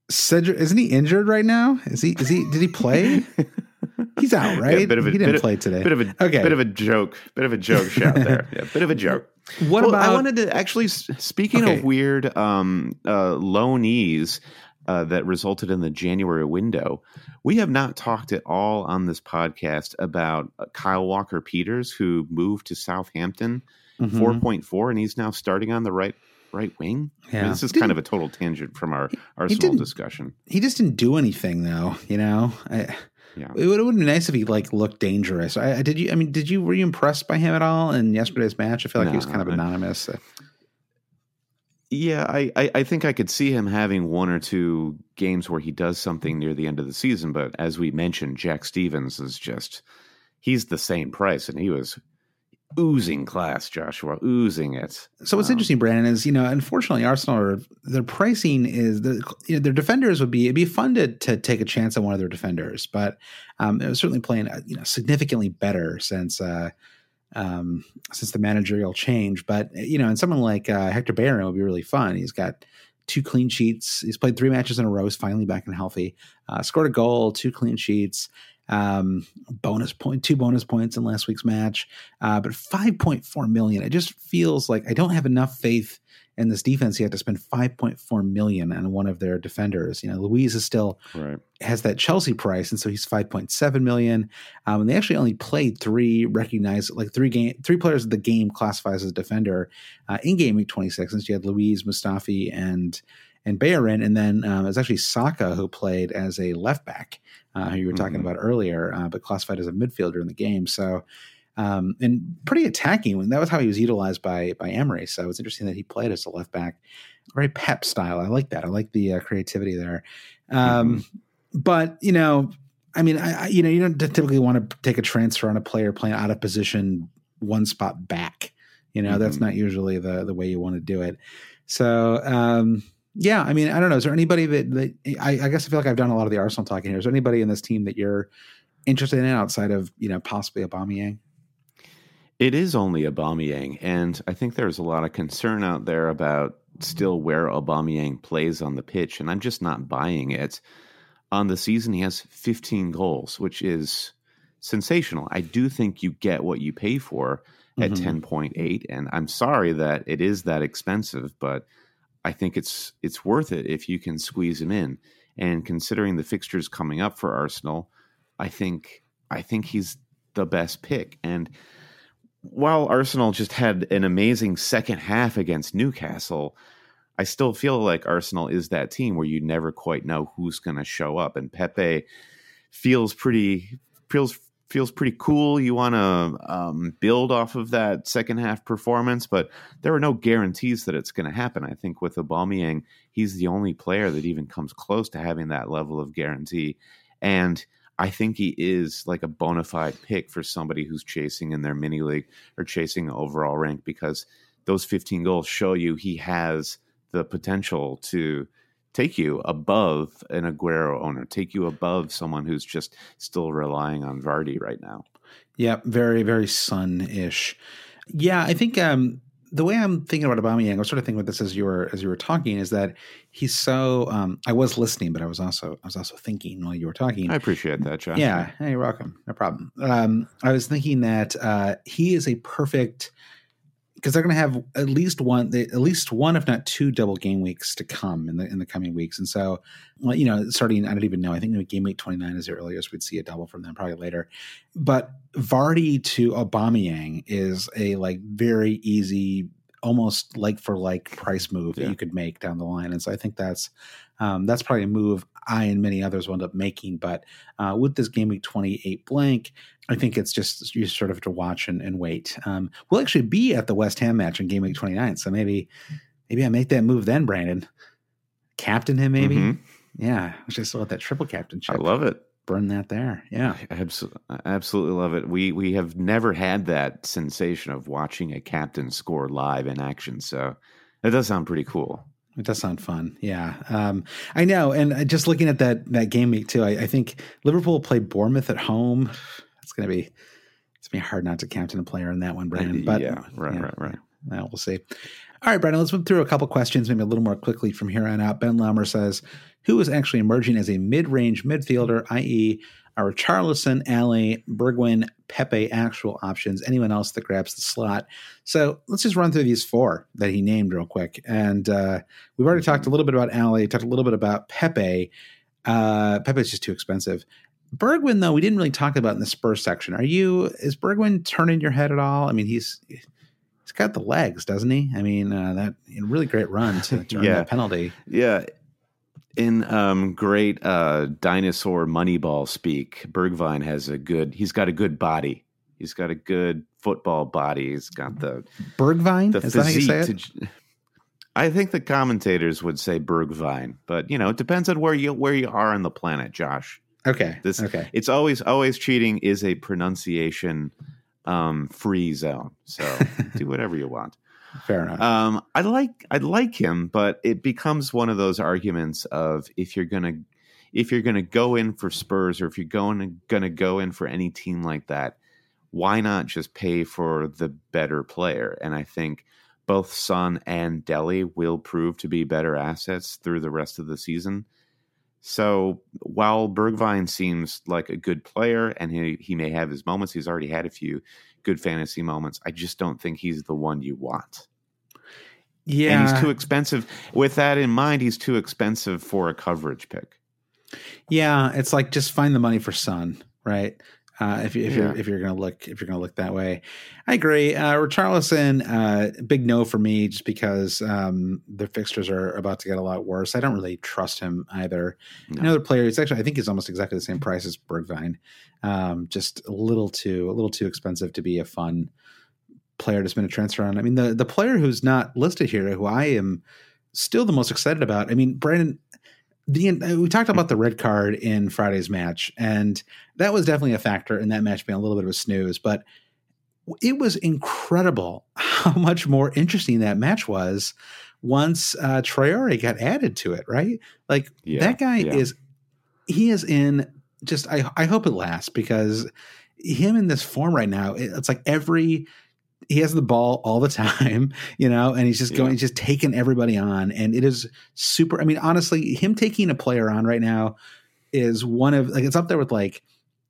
Cedric isn't he injured right now? Is he? Is he? Did he play? *laughs* He's out, right? Yeah, bit of a, he didn't play today. Bit of a okay. Bit of a joke. Bit of a joke shout there. *laughs* Yeah, bit of a joke. What well, about? I wanted to actually. Speaking okay. of weird um, uh, loanees, uh, that resulted in the January window. We have not talked at all on this podcast about uh, Kyle Walker Peters, who moved to Southampton, mm-hmm. 4.4, and he's now starting on the right right wing. Yeah. I mean, this is kind of a total tangent from our Arsenal discussion. He just didn't do anything, though. You know, I, yeah. It would, it would be nice if he like looked dangerous. I, did you? I mean, did you? Were you impressed by him at all in yesterday's match? I feel like no, he was kind of anonymous. Yeah, I, I, I, think I could see him having one or two games where he does something near the end of the season. But as we mentioned, Jack Stephens is just, he's the same price. And he was oozing class, Joshua, oozing it. So what's um, interesting, Brandon, is, you know, unfortunately, Arsenal, are, their pricing is, the, you know, their defenders would be, it'd be fun to, to take a chance on one of their defenders. But um, it was certainly playing, uh, you know, significantly better since, uh, um, since the managerial change. But you know, and someone like uh, Hector Bellerin would be really fun. He's got two clean sheets. He's played three matches in a row. He's finally back and healthy. Uh, scored a goal, two clean sheets. Um, bonus point, two bonus points in last week's match. Uh, but 5.4 million. It just feels like I don't have enough faith in this defense, have to spend 5.4 million on one of their defenders. You know, Luiz is still right. has that Chelsea price, and so he's 5.7 million. Um, and they actually only played three recognized, like three game, three players of the game classifies as a defender uh, in game week 26. And so you had Luiz, Mustafi, and and Bellerin, and then um, it was actually Saka who played as a left back, uh, who you were talking mm-hmm. about earlier, uh, but classified as a midfielder in the game. So um, and pretty attacking. That was how he was utilized by by Emery. So it's interesting that he played as a left back, very Pep style. I like that. I like the uh, creativity there. Um, mm-hmm. But you know, I mean, I, I, you know, you don't typically want to take a transfer on a player playing out of position, one spot back. You know, mm-hmm. that's not usually the the way you want to do it. So. Um, yeah, I mean, I don't know. Is there anybody that, that I, I guess I feel like I've done a lot of the Arsenal talking here. Is there anybody in this team that you're interested in outside of you know possibly Aubameyang? It is only Aubameyang, and I think there's a lot of concern out there about still where Aubameyang plays on the pitch, and I'm just not buying it. On the season, he has 15 goals, which is sensational. I do think you get what you pay for at mm-hmm. 10.8, and I'm sorry that it is that expensive, but I think it's it's worth it if you can squeeze him in. And considering the fixtures coming up for Arsenal, I think I think he's the best pick. And while Arsenal just had an amazing second half against Newcastle, I still feel like Arsenal is that team where you never quite know who's going to show up. And Pepe feels pretty feels feels pretty cool. You want to um, build off of that second half performance, but there are no guarantees that it's going to happen. I think with Aubameyang, he's the only player that even comes close to having that level of guarantee. And I think he is like a bona fide pick for somebody who's chasing in their mini league or chasing overall rank because those 15 goals show you he has the potential to take you above an Aguero owner, take you above someone who's just still relying on Vardy right now. Yeah, very, very Son ish. Yeah, I think um, the way I'm thinking about Aubameyang, I was sort of thinking about this as you were as you were talking, is that he's so. Um, I was listening, but I was also I was also thinking while you were talking. I appreciate that, Josh. Yeah, hey, you're welcome. No problem. Um, I was thinking that uh, he is a perfect because they're going to have at least one, at least one, if not two, double game weeks to come in the in the coming weeks. And so, well, you know, starting, I don't even know. I think game week twenty nine is the earliest we'd see a double from them, probably later. But Vardy to Aubameyang is a like very easy, almost like for like price move yeah. that you could make down the line. And so I think that's um, that's probably a move I and many others will end up making. But uh, with this game week 28 blank, I think it's just you sort of have to watch and, and wait. Um, we'll actually be at the West Ham match in game week 29. So maybe maybe I make that move then, Brandon. Captain him, maybe. Mm-hmm. Yeah. I just still that triple captainship. I love it. Burn that there. Yeah. I absolutely, absolutely love it. We we have never had that sensation of watching a captain score live in action. So that does sound pretty cool. It does sound fun. Yeah. Um, I know. And just looking at that that game week too, I, I think Liverpool play Bournemouth at home. It's gonna be it's gonna be hard not to captain a player in that one, Brandon. But yeah, right, yeah, right, right. Well, we'll see. All right, Brandon, let's move through a couple questions, maybe a little more quickly from here on out. Ben Laumer says, who is actually emerging as a mid-range midfielder, i.e., Richarlison, Alli, Bergwijn, Pepe actual options, anyone else that grabs the slot. So let's just run through these four that he named real quick. And uh, we've already talked a little bit about Alli, talked a little bit about Pepe. Uh, Pepe's just too expensive. Bergwijn, though, we didn't really talk about in the Spurs section. Are you, is Bergwijn turning your head at all? I mean, he's, he's got the legs, doesn't he? I mean, uh, that really great run to, to yeah. that penalty. Yeah in um, great uh, dinosaur Moneyball speak, Bergwijn has a good. He's got a good body. He's got a good football body. He's got the Bergwijn. The Is that how you say it? To, I think the commentators would say Bergwijn, but you know, it depends on where you where you are on the planet, Josh. Okay. This okay. It's always always cheating is a pronunciation um, free zone. So *laughs* do whatever you want. Fair enough. Um, I like I like him, but it becomes one of those arguments of if you're gonna if you're gonna go in for Spurs or if you're going gonna go in for any team like that, why not just pay for the better player? And I think both Son and Dele will prove to be better assets through the rest of the season. So while Bergwijn seems like a good player and he, he may have his moments, he's already had a few good fantasy moments. I just don't think he's the one you want. Yeah. And he's too expensive. With that in mind, he's too expensive for a coverage pick. Yeah, it's like just find the money for Son, right? Uh, if, if yeah. you're if you're gonna look if you're gonna look that way, I agree. Uh, Richarlison, uh, big no for me, just because um, the fixtures are about to get a lot worse. I don't really trust him either. No. Another player, it's actually I think he's almost exactly the same price as Bergwijn. Um, just a little too a little too expensive to be a fun player to spend a transfer on. I mean, the the player who's not listed here, who I am still the most excited about. I mean, Brandon, the we talked about the red card in Friday's match, and that was definitely a factor in that match being a little bit of a snooze. But it was incredible how *laughs* much more interesting that match was once uh, Traore got added to it. Right, like yeah, that guy yeah. is he is in. Just I I hope it lasts because him in this form right now, it's like every he has the ball all the *laughs* time, you know, and he's just going, yeah. he's just taking everybody on. And it is super. I mean, honestly, him taking a player on right now is one of like, it's up there with like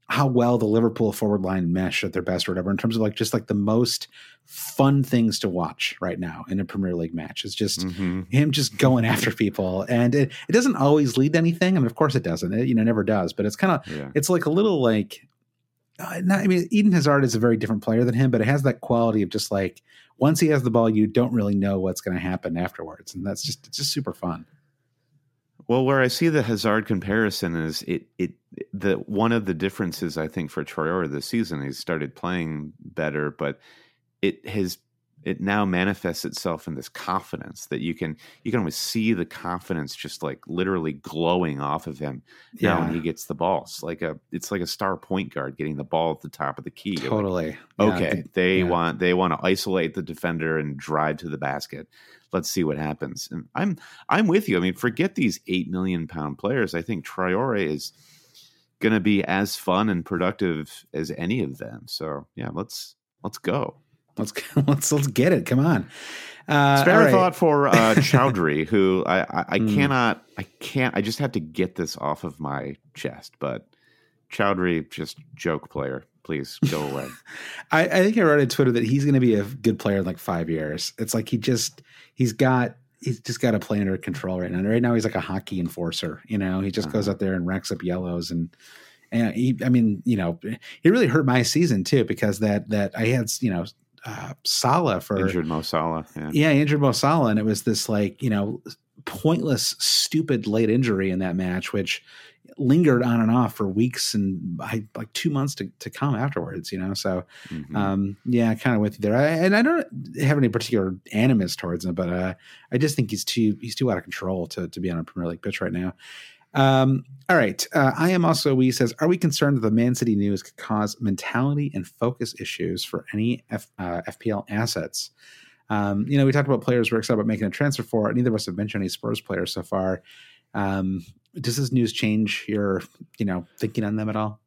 how well the Liverpool forward line mesh at their best or whatever, in terms of like just like the most fun things to watch right now in a Premier League match. It's just mm-hmm. him just going *laughs* after people. And it, it doesn't always lead to anything. I mean, of course it doesn't, it, you know, never does, but it's kind of, yeah. it's like a little like, uh, not, I mean, Eden Hazard is a very different player than him, but it has that quality of just like once he has the ball, you don't really know what's going to happen afterwards, and that's just it's just super fun. Well, where I see the Hazard comparison is it it the one of the differences I think for Traore this season he's started playing better, but it has it now manifests itself in this confidence that you can you can almost see the confidence just like literally glowing off of him yeah. now when he gets the balls it's like a it's like a star point guard getting the ball at the top of the key. Totally. Like, okay yeah, they yeah. want they want to isolate the defender and drive to the basket. Let's see what happens. And i'm i'm with you. I mean forget these 8 million pound players. I think Traore is going to be as fun and productive as any of them. So yeah let's let's go Let's *laughs* let's let's get it. Come on. Uh, Spare right. thought for uh, *laughs* Choudhury, who I, I, I mm. cannot, I can't, I just have to get this off of my chest. But Choudhury, just joke player. Please go *laughs* away. I, I think I wrote on Twitter that he's going to be a good player in like five years. It's like he just, he's got he's just got to play under control right now. And right now, he's like a hockey enforcer. You know, he just uh-huh. goes out there and racks up yellows and. And he, I mean, you know, he really hurt my season too because that that I had, you know, uh, Salah for injured Mo Salah. Yeah. yeah, injured Mo Salah, and it was this like you know pointless, stupid late injury in that match, which lingered on and off for weeks and I, like two months to, to come afterwards, you know? So, mm-hmm. um, yeah, kind of with you there. I, and I don't have any particular animus towards him, but, uh, I just think he's too, he's too out of control to, to be on a Premier League pitch right now. Um, all right. Uh, I am also, we says, are we concerned that the Man City news could cause mentality and focus issues for any F, uh, FPL assets? Um, you know, we talked about players we're excited about making a transfer for. Neither of us have mentioned any Spurs players so far. Um, does this news change your, you know, thinking on them at all?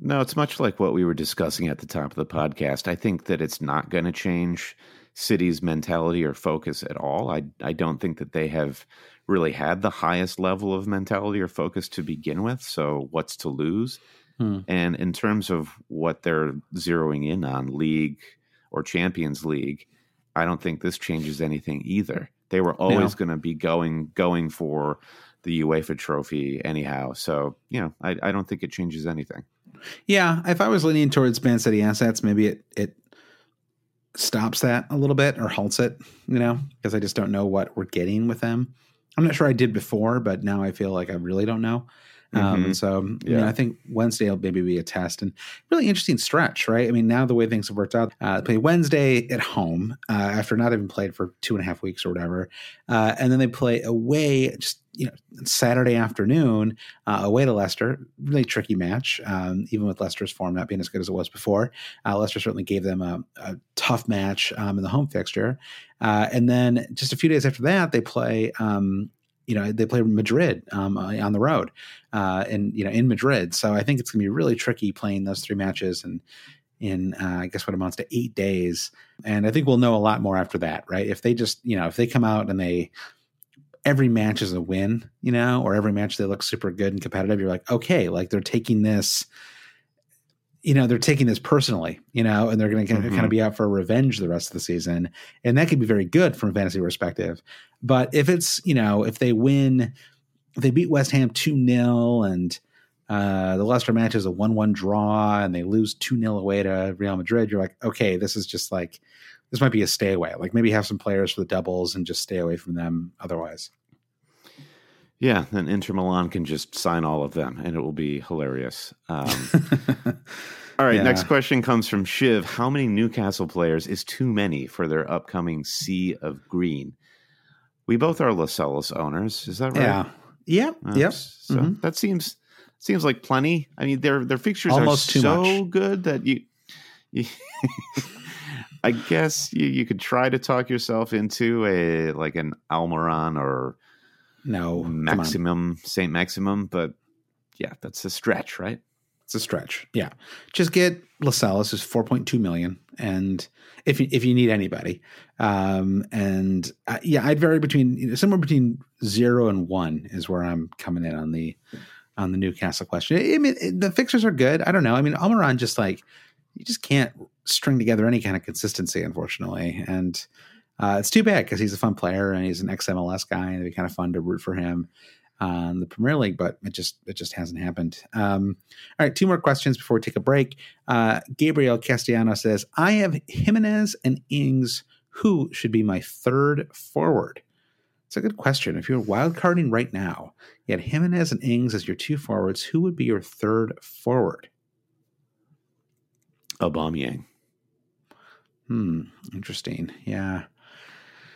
No, it's much like what we were discussing at the top of the podcast. I think that it's not going to change City's mentality or focus at all. I I don't think that they have really had the highest level of mentality or focus to begin with. So what's to lose? Hmm. And in terms of what they're zeroing in on, league or Champions League, I don't think this changes anything either. They were always no. going to be going going for the UEFA trophy anyhow. So, you know, I, I don't think it changes anything. Yeah. If I was leaning towards Man City assets, maybe it, it stops that a little bit or halts it, you know, because I just don't know what we're getting with them. I'm not sure I did before, but now I feel like I really don't know. Um, mm-hmm. and so, yeah. you know, I think Wednesday will maybe be a test and really interesting stretch, right? I mean, now the way things have worked out, uh, play Wednesday at home uh, after not having played for two and a half weeks or whatever, uh, and then they play away just you know Saturday afternoon uh, away to Leicester. Really tricky match, um, even with Leicester's form not being as good as it was before. Uh, Leicester certainly gave them a, a tough match um, in the home fixture, uh, and then just a few days after that, they play um, you know they play Madrid um, uh, on the road, uh, and you know in Madrid. So I think it's going to be really tricky playing those three matches and in uh, I guess what amounts to eight days. And I think we'll know a lot more after that, right? If they just you know if they come out and they every match is a win, you know, or every match they look super good and competitive, you're like, okay, like they're taking this you know they're taking this personally you know and they're going to mm-hmm. kind of be out for revenge the rest of the season and that could be very good from a fantasy perspective. But if it's you know if they win if they beat west ham 2-0 and uh, the Leicester match is a 1-1 draw and they lose 2-0 away to Real Madrid you're like okay this is just like this might be a stay away. Like maybe have some players for the doubles and just stay away from them otherwise yeah, then Inter Milan can just sign all of them, and it will be hilarious. Um, *laughs* all right, yeah. next question comes from Shiv. How many Newcastle players is too many for their upcoming Sea of Green? We both are Lascelles owners. Is that right? Yeah. Yep. Uh, yep. So mm-hmm. that seems seems like plenty. I mean, their their fixtures Almost are so much. good that you. you *laughs* I guess you, you could try to talk yourself into a like an Almiron or no, maximum Saint-Maximin, but yeah, that's a stretch, right? It's a stretch. Yeah, just get Lascelles is four point two million, and if you, if you need anybody, um, and uh, yeah, I'd vary between you know, somewhere between zero and one is where I'm coming in on the on the Newcastle question. I mean, the fixers are good. I don't know. I mean, Almiron just like you just can't string together any kind of consistency, unfortunately, and uh, it's too bad because he's a fun player and he's an ex MLS guy, and it'd be kind of fun to root for him on the Premier League, but it just it just hasn't happened. Um, all right, two more questions before we take a break. Uh, Gabriel Castellano says, "I have Jimenez and Ings. Who should be my third forward?" It's a good question. If you're wildcarding right now, you had Jimenez and Ings as your two forwards. Who would be your third forward? Aubameyang. Hmm. Interesting. Yeah.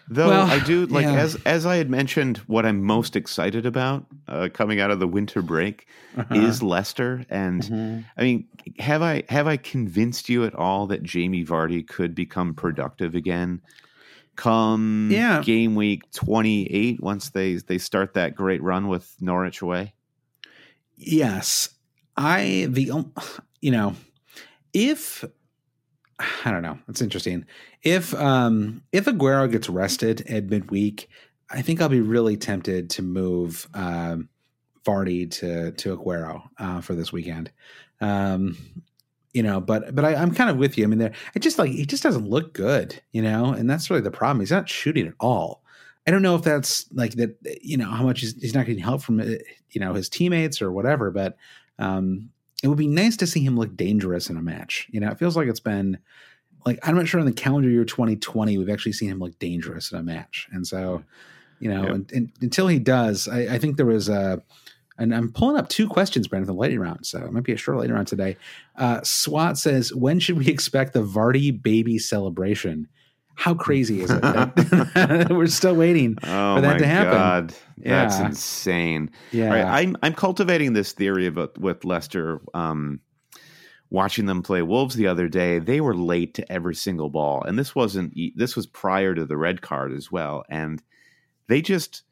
Though well, I do like yeah. as as I had mentioned, what I'm most excited about uh, coming out of the winter break uh-huh. is Leicester, and mm-hmm. I mean, have I have I convinced you at all that Jamie Vardy could become productive again? Come yeah. game week 28, once they they start that great run with Norwich away. Yes, I the you know if *sighs* I don't know. It's interesting. If um if Aguero gets rested at midweek, I think I'll be really tempted to move um Vardy to to Aguero uh, for this weekend. Um, you know, but but I, am kind of with you. I mean, there it just like he just doesn't look good, you know, and that's really the problem. He's not shooting at all. I don't know if that's like that, you know, how much he's, he's not getting help from, uh, you know, his teammates or whatever. But um, it would be nice to see him look dangerous in a match. You know, it feels like it's been like I'm not sure in the calendar year 2020 we've actually seen him look dangerous in a match, and so you know, yep. and, and, until he does, I, I think there was a and I'm pulling up two questions, Brandon, the lightning round. So it might be a short lightning round today. Uh, SWAT says, when should we expect the Vardy baby celebration? How crazy is it? that *laughs* *laughs* we're still waiting oh for that to happen. Oh my god. That's yeah. insane. Yeah. Right, I'm, I'm cultivating this theory about with Leicester. Um, watching them play Wolves the other day, they were late to every single ball. And this wasn't, this was prior to the red card as well. And they just,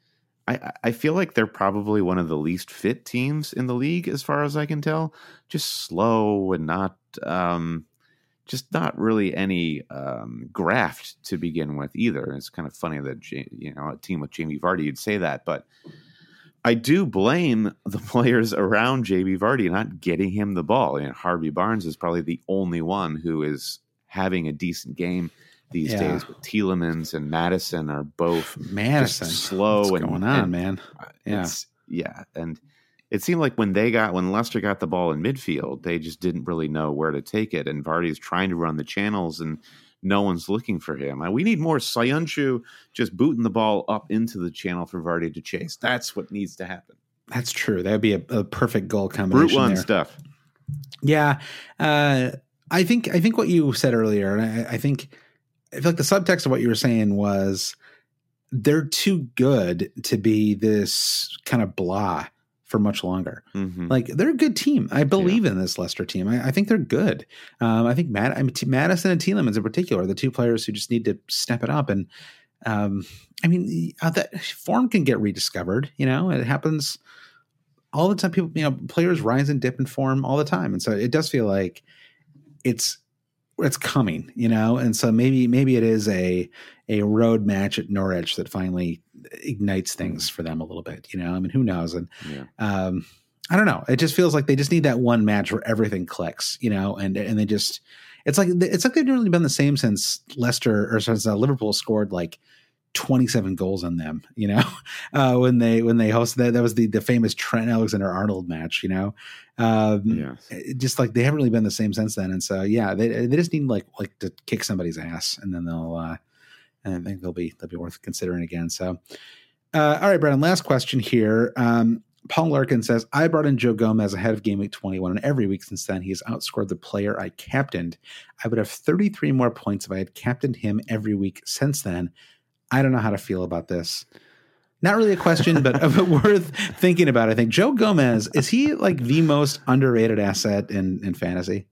I, I feel like they're probably one of the least fit teams in the league, as far as I can tell. Just slow and not, um, just not really any um, graft to begin with either. It's kind of funny that you know a team with Jamie Vardy you'd say that, but I do blame the *laughs* players around Jamie Vardy not getting him the ball. You know, Harvey Barnes is probably the only one who is having a decent game these yeah. days. But Tielemans and Maddison are both Maddison slow What's and going on, and, man. Yeah, yeah, and it seemed like when they got when Leicester got the ball in midfield, they just didn't really know where to take it. And Vardy's trying to run the channels, and no one's looking for him. We need more Söyüncü just booting the ball up into the channel for Vardy to chase. That's what needs to happen. That's true. That would be a, a perfect goal combination. Brute one there. stuff. Yeah, uh, I think I think what you said earlier, and I, I think I feel like the subtext of what you were saying was they're too good to be this kind of blah for much longer. Mm-hmm. Like they're a good team. I believe yeah. in this Leicester team. I, I think they're good. Um, I think Matt, I mean, Maddison and Tielemans in particular, are the two players who just need to step it up. And um, I mean, uh, that form can get rediscovered. You know, it happens all the time. People, you know, players rise and dip in form all the time, and so it does feel like it's it's coming, you know, and so maybe maybe it is a a road match at Norwich that finally ignites things for them a little bit, you know. I mean, who knows? And yeah. um, I don't know. It just feels like they just need that one match where everything clicks, you know, and and they just it's like it's like they've really been the same since Leicester or since uh, Liverpool scored like 27 goals on them, you know, *laughs* uh, when they when they hosted that. That was the the famous Trent Alexander Arnold match, you know. Um, yeah. Just like they haven't really been the same since then, and so yeah, they they just need like like to kick somebody's ass, and then they'll. Uh, and I think they'll be they'll be worth considering again. So, uh, all right, Brandon. Last question here. Um, Paul Larkin says, I brought in Joe Gomez ahead of game week 21, and every week since then, he has outscored the player I captained. I would have 33 more points if I had captained him every week since then. I don't know how to feel about this. Not really a question, but, *laughs* but worth thinking about. I think Joe Gomez is he like the most underrated asset in in fantasy?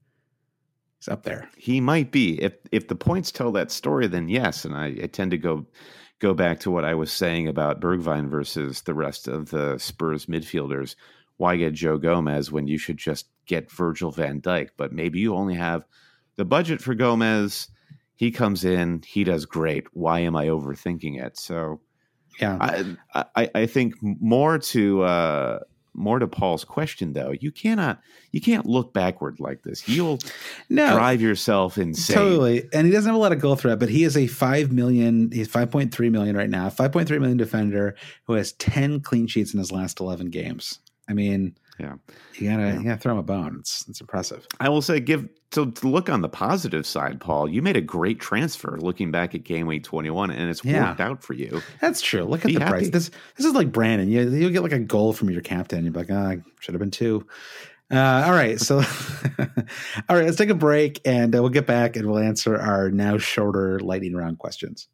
He's up there. He might be. If if the points tell that story, then yes. And I, I tend to go go back to what I was saying about Bergwijn versus the rest of the Spurs midfielders. Why get Joe Gomez when you should just get Virgil van Dijk? But maybe you only have the budget for Gomez he comes in, he does great. Why am I overthinking it? So, yeah, I I, I think more to uh, more to Paul's question though. You cannot you can't look backward like this. You'll no, drive yourself insane. Totally. And he doesn't have a lot of goal threat, but he is a five million. He's five point three million right now. Five point three million defender who has ten clean sheets in his last eleven games. I mean, yeah, you gotta yeah. you gotta throw him a bone. It's it's impressive. I will say, give so to look on the positive side, Paul. You made a great transfer. Looking back at game week twenty one, and it's yeah. worked out for you. That's true. Look Be at the happy. price. This this is like Brandon. You you get like a goal from your captain. You're like, ah, oh, should have been two. Uh, all right, so *laughs* all right, let's take a break, and uh, we'll get back and we'll answer our now shorter lightning round questions.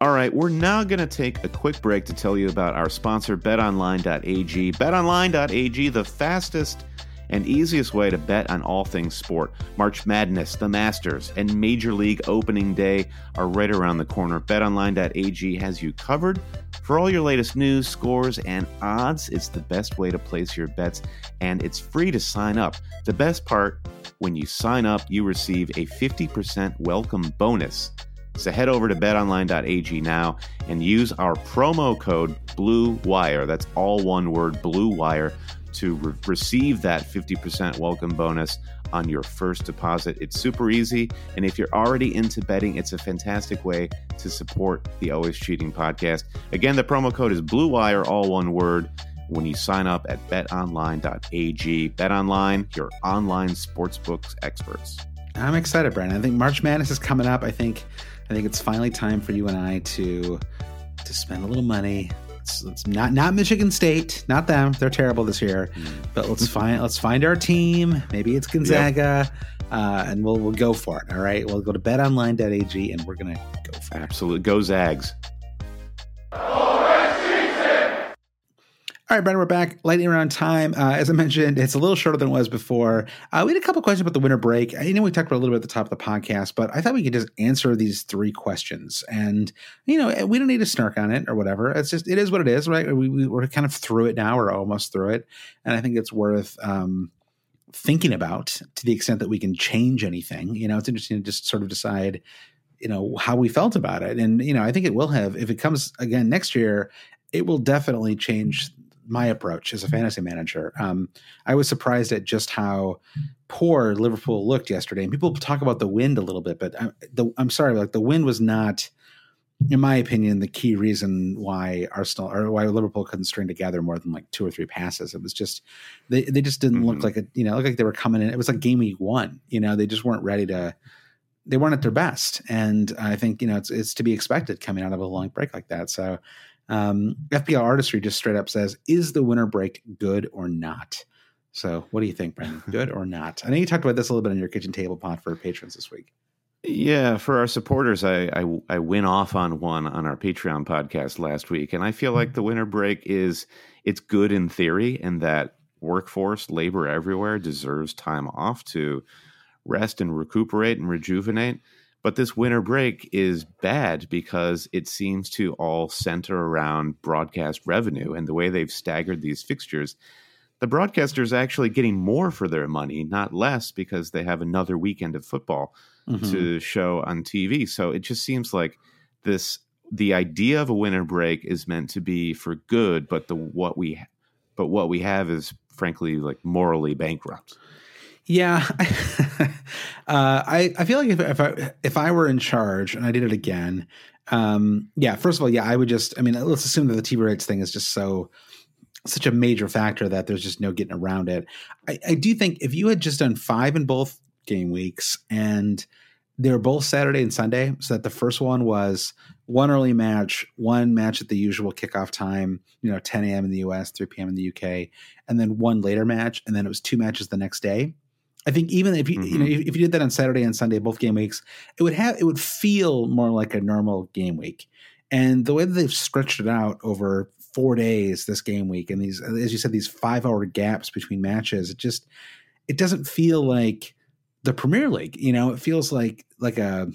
All right, we're now going to take a quick break to tell you about our sponsor, betonline.ag. Betonline.ag, the fastest and easiest way to bet on all things sport. March Madness, the Masters, and Major League Opening Day are right around the corner. BetOnline.ag has you covered For all your latest news, scores, and odds, it's the best way to place your bets, and it's free to sign up. The best part when you sign up, you receive a 50% welcome bonus. So head over to betonline.ag now and use our promo code BLUEWIRE. That's all one word, Blue Wire, to re- receive that 50% welcome bonus on your first deposit. It's super easy. And if you're already into betting, it's a fantastic way to support the Always Cheating podcast. Again, the promo code is Blue Wire, all one word, when you sign up at betonline.ag. BetOnline, your online sportsbooks experts. I'm excited, Brian. I think March Madness is coming up. I think I think it's finally time for you and I to to spend a little money. It's, it's not not Michigan State, not them. They're terrible this year. Mm. But let's find let's find our team. Maybe it's Gonzaga, yep. uh, and we'll we'll go for it. All right, we'll go to betonline.ag and we're gonna go for it. Absolutely, go Zags. All right, Brandon, we're back. Lightning round time. Uh, as I mentioned, it's a little shorter than it was before. Uh, we had a couple questions about the winter break. I know we talked about a little bit at the top of the podcast, but I thought we could just answer these three questions. And, you know, we don't need to snark on it or whatever. It's just, it is what it is, right? We, we, are kind of through it now. We're almost through it. And I think it's worth um, thinking about to the extent that we can change anything. You know, it's interesting to just sort of decide, you know, how we felt about it. And, you know, I think it will have, if it comes again next year, it will definitely change my approach as a fantasy manager. Um, I was surprised at just how poor Liverpool looked yesterday. And people talk about the wind a little bit, but I, the, I'm sorry, like the wind was not, in my opinion, the key reason why Arsenal or why Liverpool couldn't string together more than like two or three passes. It was just they they just didn't mm-hmm. look like a you know look like they were coming in. It was like game week one. You know, they just weren't ready to. They weren't at their best, and I think you know it's it's to be expected coming out of a long break like that. So um, FPL Artistry just straight up says, "Is the winter break good or not?" So, what do you think, Brandon? *laughs* Good or not? I know you talked about this a little bit on your kitchen table pod for patrons this week. Yeah, for our supporters, I, I I went off on one on our Patreon podcast last week, and I feel like the winter break is it's good in theory, and that workforce labor everywhere deserves time off to rest and recuperate and rejuvenate. But this winter break is bad because it seems to all center around broadcast revenue and the way they've staggered these fixtures. The broadcasters are actually getting more for their money, not less, because they have another weekend of football mm-hmm. to show on TV. So it just seems like this the idea of a winter break is meant to be for good, but the what we but what we have is frankly like morally bankrupt. Yeah, *laughs* uh, I I feel like if if I if I were in charge and I did it again, um, yeah. First of all, yeah, I would just. I mean, let's assume that the TV rights thing is just so such a major factor that there's just no getting around it. I, I do think if you had just done five in both game weeks and they were both Saturday and Sunday, so that the first one was one early match, one match at the usual kickoff time, you know, 10 a.m. in the US, 3 p.m. in the UK, and then one later match, and then it was two matches the next day I think even if you mm-hmm. you know if, if, you did that on Saturday and Sunday, both game weeks, it would have it would feel more like a normal game week. And the way that they've stretched it out over four days this game week, and these as you said, these five hour gaps between matches, it just it doesn't feel like the Premier League. You know, it feels like like a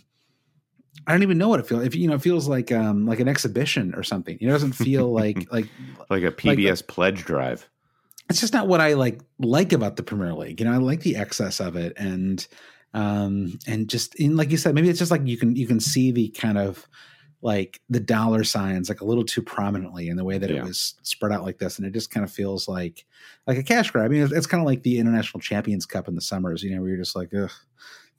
I don't even know what it feels. If you know, it feels like um like an exhibition or something. It doesn't feel like *laughs* like like a PBS like, pledge drive it's just not what I like like about the Premier League. You know, I like the excess of it and um and just in like you said, maybe it's just like you can you can see the kind of like the dollar signs like a little too prominently in the way that yeah. it was spread out like this and it just kind of feels like like a cash grab. I mean, it's, it's kind of like the International Champions Cup in the summers, you know, where you're just like, ugh,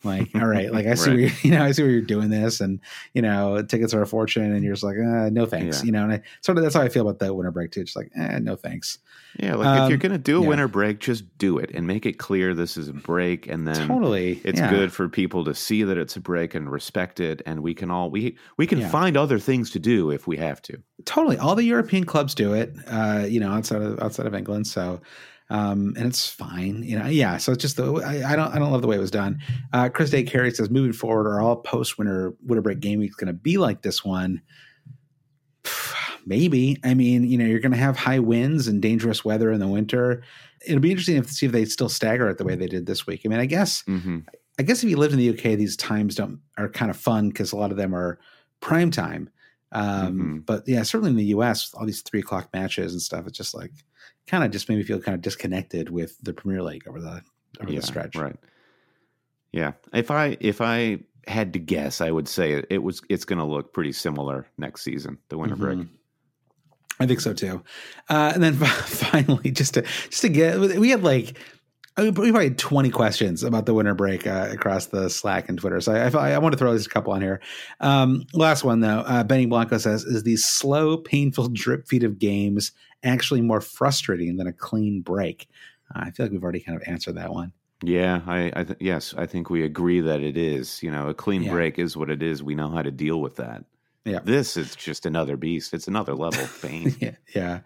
like, all right, like *laughs* I see, right. where *laughs* you know, I see where you're doing this, and you know, tickets are a fortune, and you're just like, uh, no thanks, yeah. you know. And I sort of that's how I feel about the winter break too. Just like, eh, no thanks. Yeah, like um, if you're um, gonna do a yeah. winter break, just do it and make it clear this is a break, and then totally, it's yeah. good for people to see that it's a break and respect it, and we can all we we can find other things to do if we have to. Totally, all the European clubs do it, uh, you know, outside of outside of England, so um, and it's fine. You know, yeah. So it's just the I, I, don't I don't love the way it was done. Uh, Chris Day Carey says moving forward, are all post winter winter break game weeks going to be like this one? *sighs* Maybe. I mean, you know, you're going to have high winds and dangerous weather in the winter. It'll be interesting to see if they still stagger it the way they did this week. I mean, I guess mm-hmm. I guess if you lived in the UK, these times don't are kind of fun because a lot of them are prime time. Um, Mm-hmm. But yeah, certainly in the U.S., all these three o'clock matches and stuff, it's just like kind of just made me feel kind of disconnected with the Premier League over the over yeah, the stretch. right? Yeah, if I if I had to guess, I would say it, it was it's going to look pretty similar next season, the winter break. Mhm. I think so too. Uh, and then *laughs* finally, just to just to get, we had like I mean, we probably had twenty questions about the winter break uh, across the Slack and Twitter. So I, I, I want to throw at least a couple on here. Um, last one though, uh, Benny Blanco says, "Is the slow, painful drip feed of games actually more frustrating than a clean break?" Uh, I feel like we've already kind of answered that one. Yeah, I, I th- yes, I think we agree that it is. You know, a clean Yeah. break is what it is. We know how to deal with that. Yeah. This is just another beast. It's another level *laughs* of pain. yeah, yeah.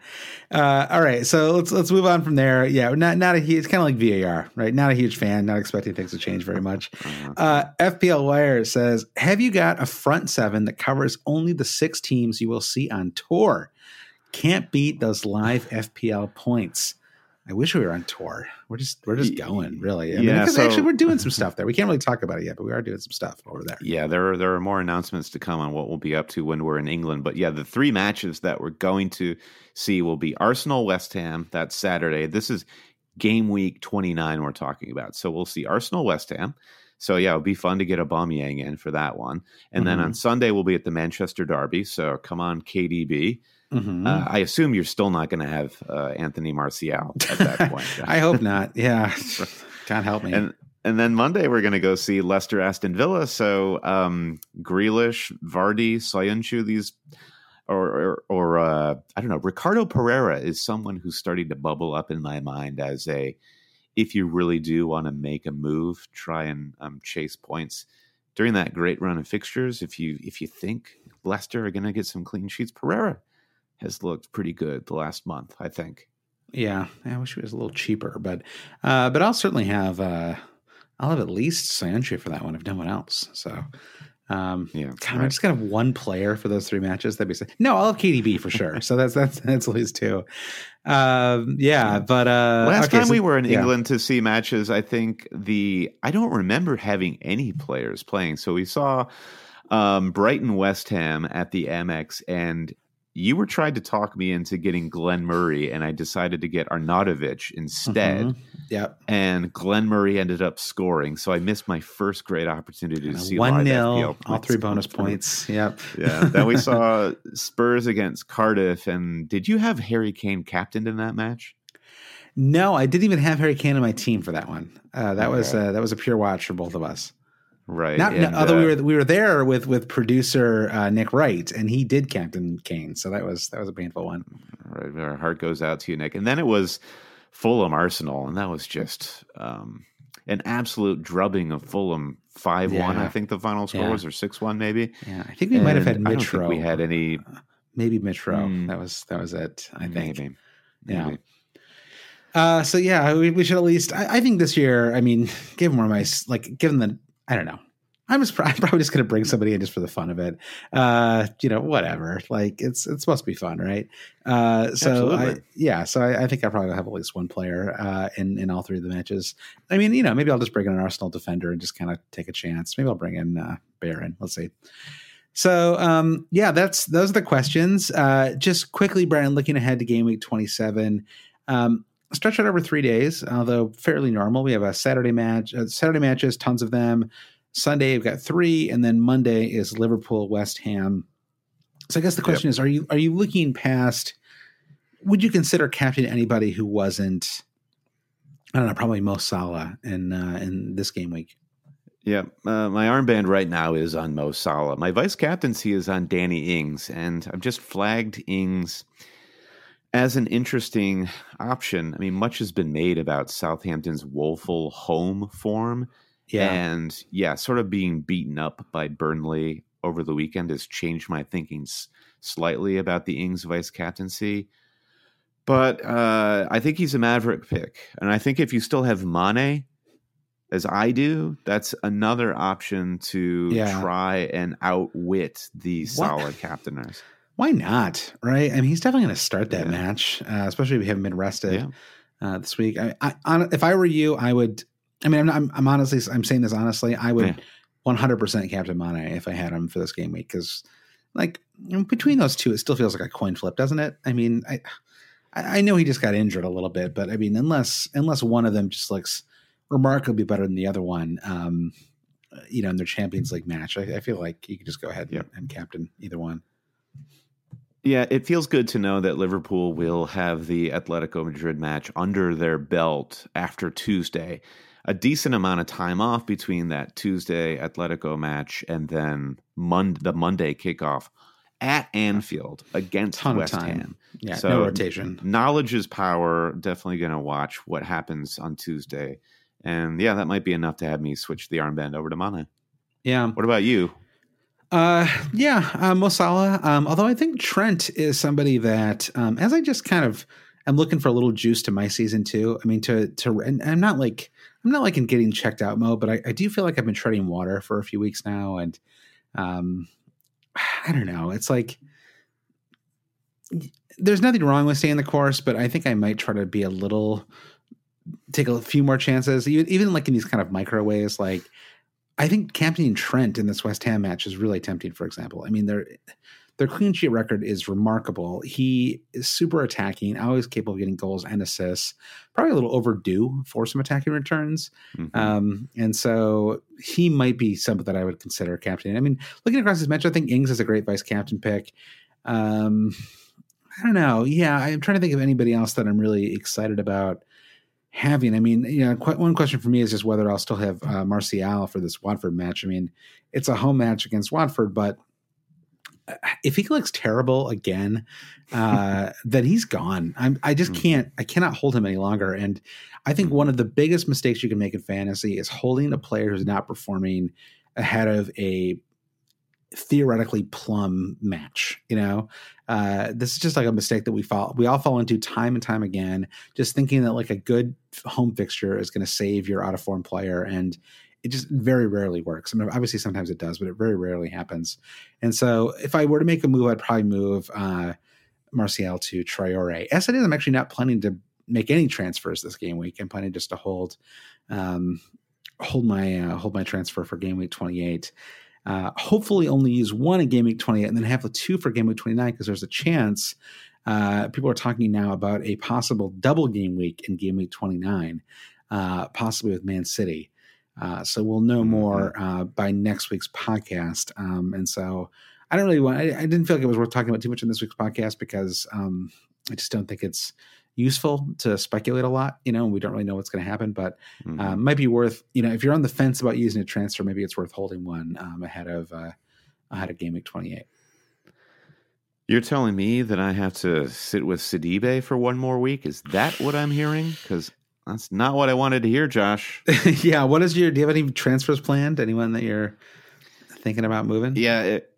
Uh, all right, so let's let's move on from there. Yeah, not not a huge. It's kind of like VAR, right? Not a huge fan. Not expecting things to change very much. *laughs* Uh-huh. Uh, FPL Wire says, "Have you got a front seven that covers only the six teams you will see on tour? Can't beat those live FPL points." I wish we were on tour. We're just we're just going really. I mean, yeah, because so- actually we're doing some stuff there. We can't really talk about it yet, but we are doing some stuff over there. Yeah, there are there are more announcements to come on what we'll be up to when we're in England. But yeah, the three matches that we're going to see will be Arsenal West Ham. That's Saturday. This is game week twenty nine. We're talking about. So we'll see Arsenal West Ham. So yeah, it'll be fun to get a Aubameyang in for that one. And then Mhm. on Sunday we'll be at the Manchester Derby. So come on, KDB. Mhm. Uh, I assume you're still not going to have uh, Anthony Martial at that *laughs* point. I hope not. Yeah, *laughs* can't help me. and and then Monday we're going to go see Leicester Aston Villa. So um, Grealish, Vardy, Söyüncü, these or or, or uh, I don't know. Ricardo Pereira is someone who's starting to bubble up in my mind as a if you really do want to make a move, try and um, chase points during that great run of fixtures. If you if you think Leicester are going to get some clean sheets, Pereira has looked pretty good the last month. I think. Yeah, I wish it was a little cheaper, but uh, but I'll certainly have uh, I'll have at least Sancho for that one if no one else. So um, Yeah, God, I'm just gonna have one player for those three matches. That'd be sick. no. I'll have KDB for sure. So that's that's *laughs* that's at least two. Um, yeah, but uh, Last okay, time so- we were in yeah. England to see matches, I think the I don't remember having any players playing. So we saw um, Brighton West Ham at the Amex, and you were trying to talk me into getting Glenn Murray, and I decided to get Arnautovic instead. Mhm. Yep. And Glenn Murray ended up scoring, so I missed my first great opportunity to see One nil, all three bonus through. points. Yep. Yeah. Then we *laughs* saw Spurs against Cardiff, and did you have Harry Kane captained in that match? No, I didn't even have Harry Kane on my team for that one. Uh, that was uh, that was a pure watch for both of us. Right. Not, and, although uh, we were we were there with with producer uh, Nick Wright, and he did Captain Kane, so that was that was a painful one. Right, our heart goes out to you, Nick. And then it was Fulham Arsenal, and that was just um, an absolute drubbing of Fulham. Five one, Yeah. I think the final score Yeah. was, or six one, maybe. Yeah, I think we might have had And I don't think Mitro. we had any. *laughs* maybe Mitro. Mm. That was that was it. I think. Maybe. Yeah. Maybe. Uh, so yeah, we, we should at least. I, I think this year. I mean, *laughs* given where my like, given the, I don't know. I'm just *laughs* I'm probably just going to bring somebody in just for the fun of it. Uh, you know, whatever. Like it's it's supposed to be fun, right? Uh, so I, Absolutely. yeah, so I, I think I probably have at least one player uh, in in all three of the matches. I mean, you know, maybe I'll just bring in an Arsenal defender and just kind of take a chance. Maybe I'll bring in uh, Baron. Let's see. So um, yeah, that's those are the questions. Uh, just quickly, Brian, looking ahead to game week 27. Um, stretch out over three days, although fairly normal. We have a Saturday match, uh, Saturday matches, tons of them. Sunday we've got three, and then Monday is Liverpool, West Ham. So I guess the question is: Are you are you looking past? Would you consider captain anybody who wasn't? I don't know, probably Mo Salah in uh, in this game week. Yeah, uh, my armband right now is on Mo Salah. My vice captaincy is on Danny Ings, and I've just flagged Ings as an interesting option. I mean, much has been made about Southampton's woeful home form, and yeah, sort of being beaten up by Burnley over the weekend has changed my thinking s- slightly about the Ings vice captaincy. But uh, I think he's a maverick pick, and I think if you still have Mane, as I do, that's another option to Yeah. try and outwit the What? solid captainers. Why not? Right? I mean, he's definitely going to start that Yeah. match, uh, especially if we haven't been rested Yeah. uh, this week. I, I, on, if I were you, I would. I mean, I'm, I'm, I'm honestly, I'm saying this honestly. I would Yeah. 100% captain Mane if I had him for this game week because, like, between those two, it still feels like a coin flip, doesn't it? I mean, I I know he just got injured a little bit, but I mean, unless unless one of them just looks remarkably better than the other one, um, you know, in their Champions League match, I, I feel like you could just go ahead yep. and, and captain either one. Yeah, it feels good to know that Liverpool will have the Atletico Madrid match under their belt after Tuesday. A decent amount of time off between that Tuesday Atletico match and then Mon- the Monday kickoff at Anfield against Ton West Ham. Yeah, so no rotation. Knowledge is power. Definitely going to watch what happens on Tuesday. And yeah, that might be enough to have me switch the armband over to Mane. Yeah. What about you? Uh, yeah, uh, Mo Salah. Um, although I think Trent is somebody that, um, as I just kind of, I'm looking for a little juice to my season too. I mean, to to, and I'm not like I'm not like in getting checked out mode, but I, I do feel like I've been treading water for a few weeks now, and um, I don't know. It's like there's nothing wrong with staying the course, but I think I might try to be a little take a few more chances, even even like in these kind of micro ways. Like I think captaining Trent in this West Ham match is really tempting. For example, I mean their their clean sheet record is remarkable. He is super attacking, always capable of getting goals and assists. Probably a little overdue for some attacking returns, mm-hmm. um, and so he might be something that I would consider captaining. I mean, looking across this match, I think Ings is a great vice captain pick. Um, I don't know. Yeah, I'm trying to think of anybody else that I'm really excited about having. I mean, you know, one question for me is just whether I'll still have uh, Martial for this Watford match. I mean, it's a home match against Watford, but uh, if he looks terrible again, uh, *laughs* then he's gone. I'm, I just hmm. can't. I cannot hold him any longer. And I think one of the biggest mistakes you can make in fantasy is holding a player who's not performing ahead of a theoretically plum match. You know, uh, this is just like a mistake that we fall we all fall into time and time again. Just thinking that like a good home fixture is going to save your out of form player, and it just very rarely works. I mean, obviously sometimes it does, but it very rarely happens. And so, if I were to make a move, I'd probably move uh, Martial to Traore. As it is, I'm actually not planning to make any transfers this game week. I'm planning just to hold um, hold my uh, hold my transfer for game week 28. Uh, hopefully, only use one in game week 28 and then have the two for game week 29 because there's a chance. Uh, people are talking now about a possible double game week in game week 29, uh, possibly with Man City. Uh, so we'll know mm-hmm. more uh, by next week's podcast. Um, and so I don't really want. I, I, didn't feel like it was worth talking about too much in this week's podcast because um, I just don't think it's useful to speculate a lot. You know, we don't really know what's going to happen, but mm-hmm. uh, might be worth. You know, if you're on the fence about using a transfer, maybe it's worth holding one um, ahead of uh, ahead of game week 28. You're telling me that I have to sit with Sidibe for one more week? Is that what I'm hearing? Because that's not what I wanted to hear, Josh. *laughs* yeah. What is your? Do you have any transfers planned? Anyone that you're thinking about moving? Yeah. It,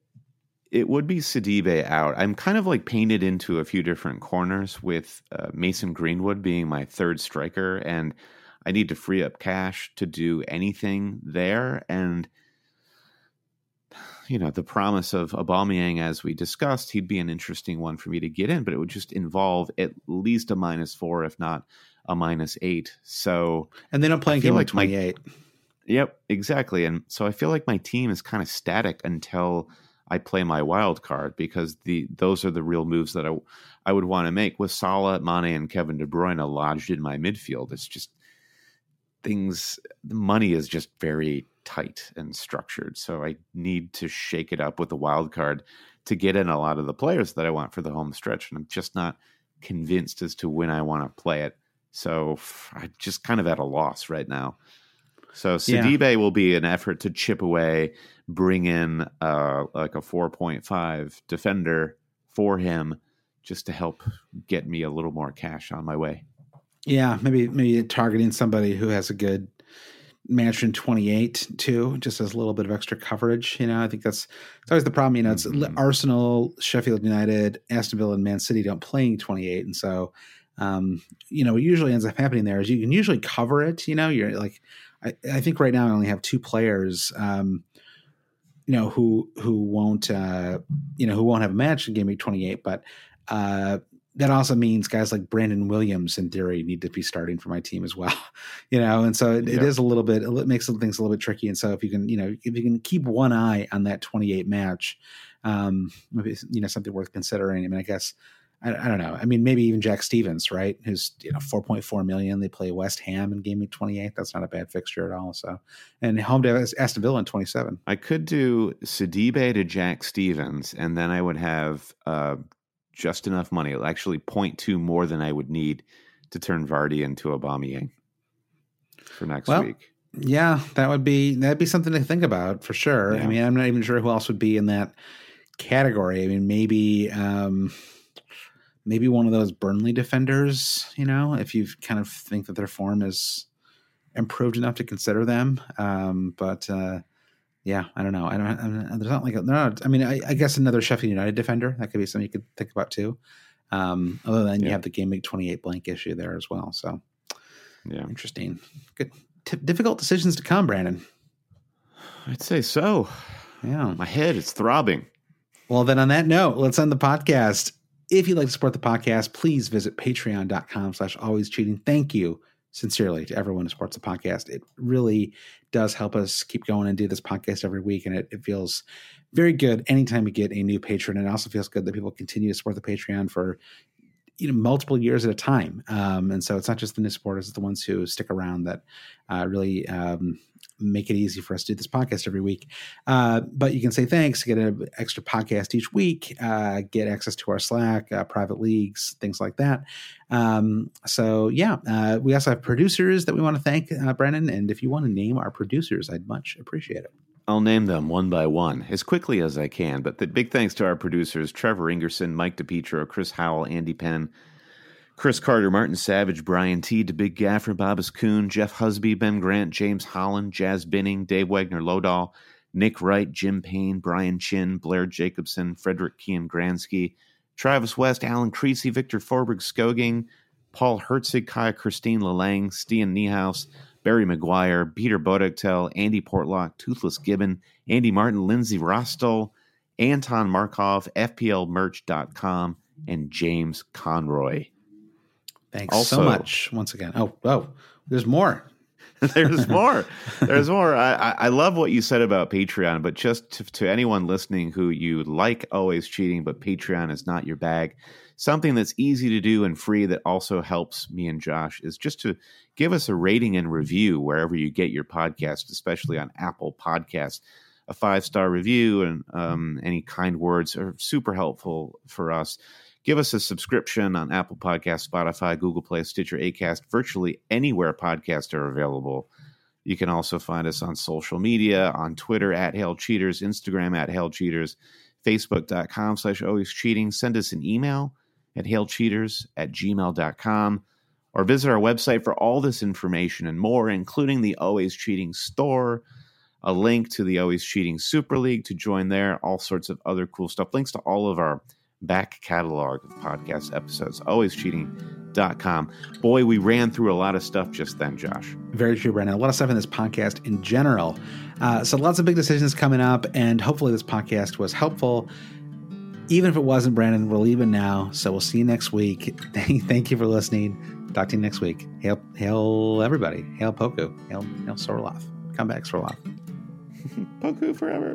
it would be Sidibe out. I'm kind of like painted into a few different corners with uh, Mason Greenwood being my third striker, and I need to free up cash to do anything there. And you know, the promise of Aubameyang, as we discussed, he'd be an interesting one for me to get in, but it would just involve at least a minus four, if not a minus eight. So, and then I'm playing game like 28. Yep, exactly. And so I feel like my team is kind of static until I play my wild card because the those are the real moves that I I would want to make with Salah, Mane, and Kevin De Bruyne lodged in my midfield. It's just things. The money is just very tight and structured, so I need to shake it up with the wild card to get in a lot of the players that I want for the home stretch, and I'm just not convinced as to when I want to play it. So I'm just kind of at a loss right now. So Sidibe yeah. will be an effort to chip away, bring in uh, like a 4.5 defender for him just to help get me a little more cash on my way. Yeah, maybe maybe targeting somebody who has a good match in 28 too, just as a little bit of extra coverage. You know, I think that's it's always the problem. You know, it's mm-hmm. Arsenal, Sheffield United, Aston Villa, and Man City don't play 28, and so um, you know, what usually ends up happening there is you can usually cover it. You know, you're like I, I think right now I only have two players, um, you know, who who won't uh, you know who won't have a match in game week twenty eight, but uh, that also means guys like Brandon Williams in theory need to be starting for my team as well, *laughs* you know, and so it, yeah. it is a little bit it makes things a little bit tricky. And so if you can you know if you can keep one eye on that twenty eight match, um, maybe you know something worth considering. I mean, I guess I, I, don't know. I mean, maybe even Jack Stephens, right? Who's you know 4.4 million. They play West Ham in game week 28. That's not a bad fixture at all. So, and home to Aston Villa in 27. I could do Sidibe to Jack Stephens, and then I would have uh, just enough money, actually 0.2 more than I would need to turn Vardy into Aubameyang for next well, week. Yeah, that would be that'd be something to think about for sure. Yeah. I mean, I'm not even sure who else would be in that category. I mean, maybe um, maybe one of those Burnley defenders. You know, if you kind of think that their form is improved enough to consider them. Um, but uh, yeah, I don't know. I don't. I there's not like a, not. I mean, I, I, guess another Sheffield United defender that could be something you could think about too. Um, other than yeah. you have the game week 28 blank issue there as well. So yeah, interesting. Good, T- difficult decisions to come, Brandon. I'd say so. Yeah, my head is throbbing. Well, then on that note, let's end the podcast. If you'd like to support the podcast, please visit patreon.com slash always cheating. Thank you sincerely to everyone who supports the podcast. It really does help us keep going and do this podcast every week. And it, it feels very good anytime we get a new patron. And it also feels good that people continue to support the Patreon for you know multiple years at a time. Um, and so it's not just the new supporters; it's the ones who stick around that uh, really um, make it easy for us to do this podcast every week. Uh, but you can say thanks, get an extra podcast each week, uh, get access to our Slack, uh, private leagues, things like that. Um, so yeah, uh, we also have producers that we want to thank, uh, Brandon. And if you want to name our producers, I'd much appreciate it. I'll name them one by one as quickly as I can. But the big thanks to our producers Trevor Ingerson, Mike DePietro, Chris Howell, Andy Penn, Chris Carter, Martin Savage, Brian T, to Big Gaffer, Babas Kuhn, Jeff Husby, Ben Grant, James Holland, Jazz Binning, Dave Wagner Lodahl, Nick Wright, Jim Payne, Brian Chin, Blair Jacobson, Frederick Kian Gransky, Travis West, Alan Creasy, Victor Forberg Skoging, Paul Herzig, Kaya Christine Lalang, Stian Niehaus, Barry McGuire, Peter Bodektel, Andy Portlock, Toothless Gibbon, Andy Martin, Lindsay Rostol, Anton Markov, FPLmerch.com, and James Conroy. Thanks also, so much once again. Oh, oh, there's more. *laughs* there's more. *laughs* There's more. I, I love what you said about Patreon, but just to, to anyone listening who you like always cheating, but Patreon is not your bag, something that's easy to do and free that also helps me and Josh is just to give us a rating and review wherever you get your podcast, especially on Apple Podcasts. A five star review and um, any kind words are super helpful for us. Give us a subscription on Apple Podcast, Spotify, Google Play, Stitcher, Acast, virtually anywhere podcasts are available. You can also find us on social media, on Twitter at Hail Cheaters, Instagram at Hail Cheaters, Facebook.com slash always cheating. Send us an email at hailcheaters at gmail.com or visit our website for all this information and more, including the Always Cheating store, a link to the Always Cheating Super League to join there, all sorts of other cool stuff, links to all of our back catalog of podcast episodes, alwayscheating.com. Boy, we ran through a lot of stuff just then, Josh. Very true, Brandon. A lot of stuff in this podcast in general. Uh, so lots of big decisions coming up, and hopefully this podcast was helpful. Even if it wasn't, Brandon, we're leaving now. So we'll see you next week. *laughs* Thank you for listening. Talk to you next week. Hail, hail everybody. Hail Pukki. Hail, hail Sorloth. Come back, Sorloth. *laughs* Pukki forever.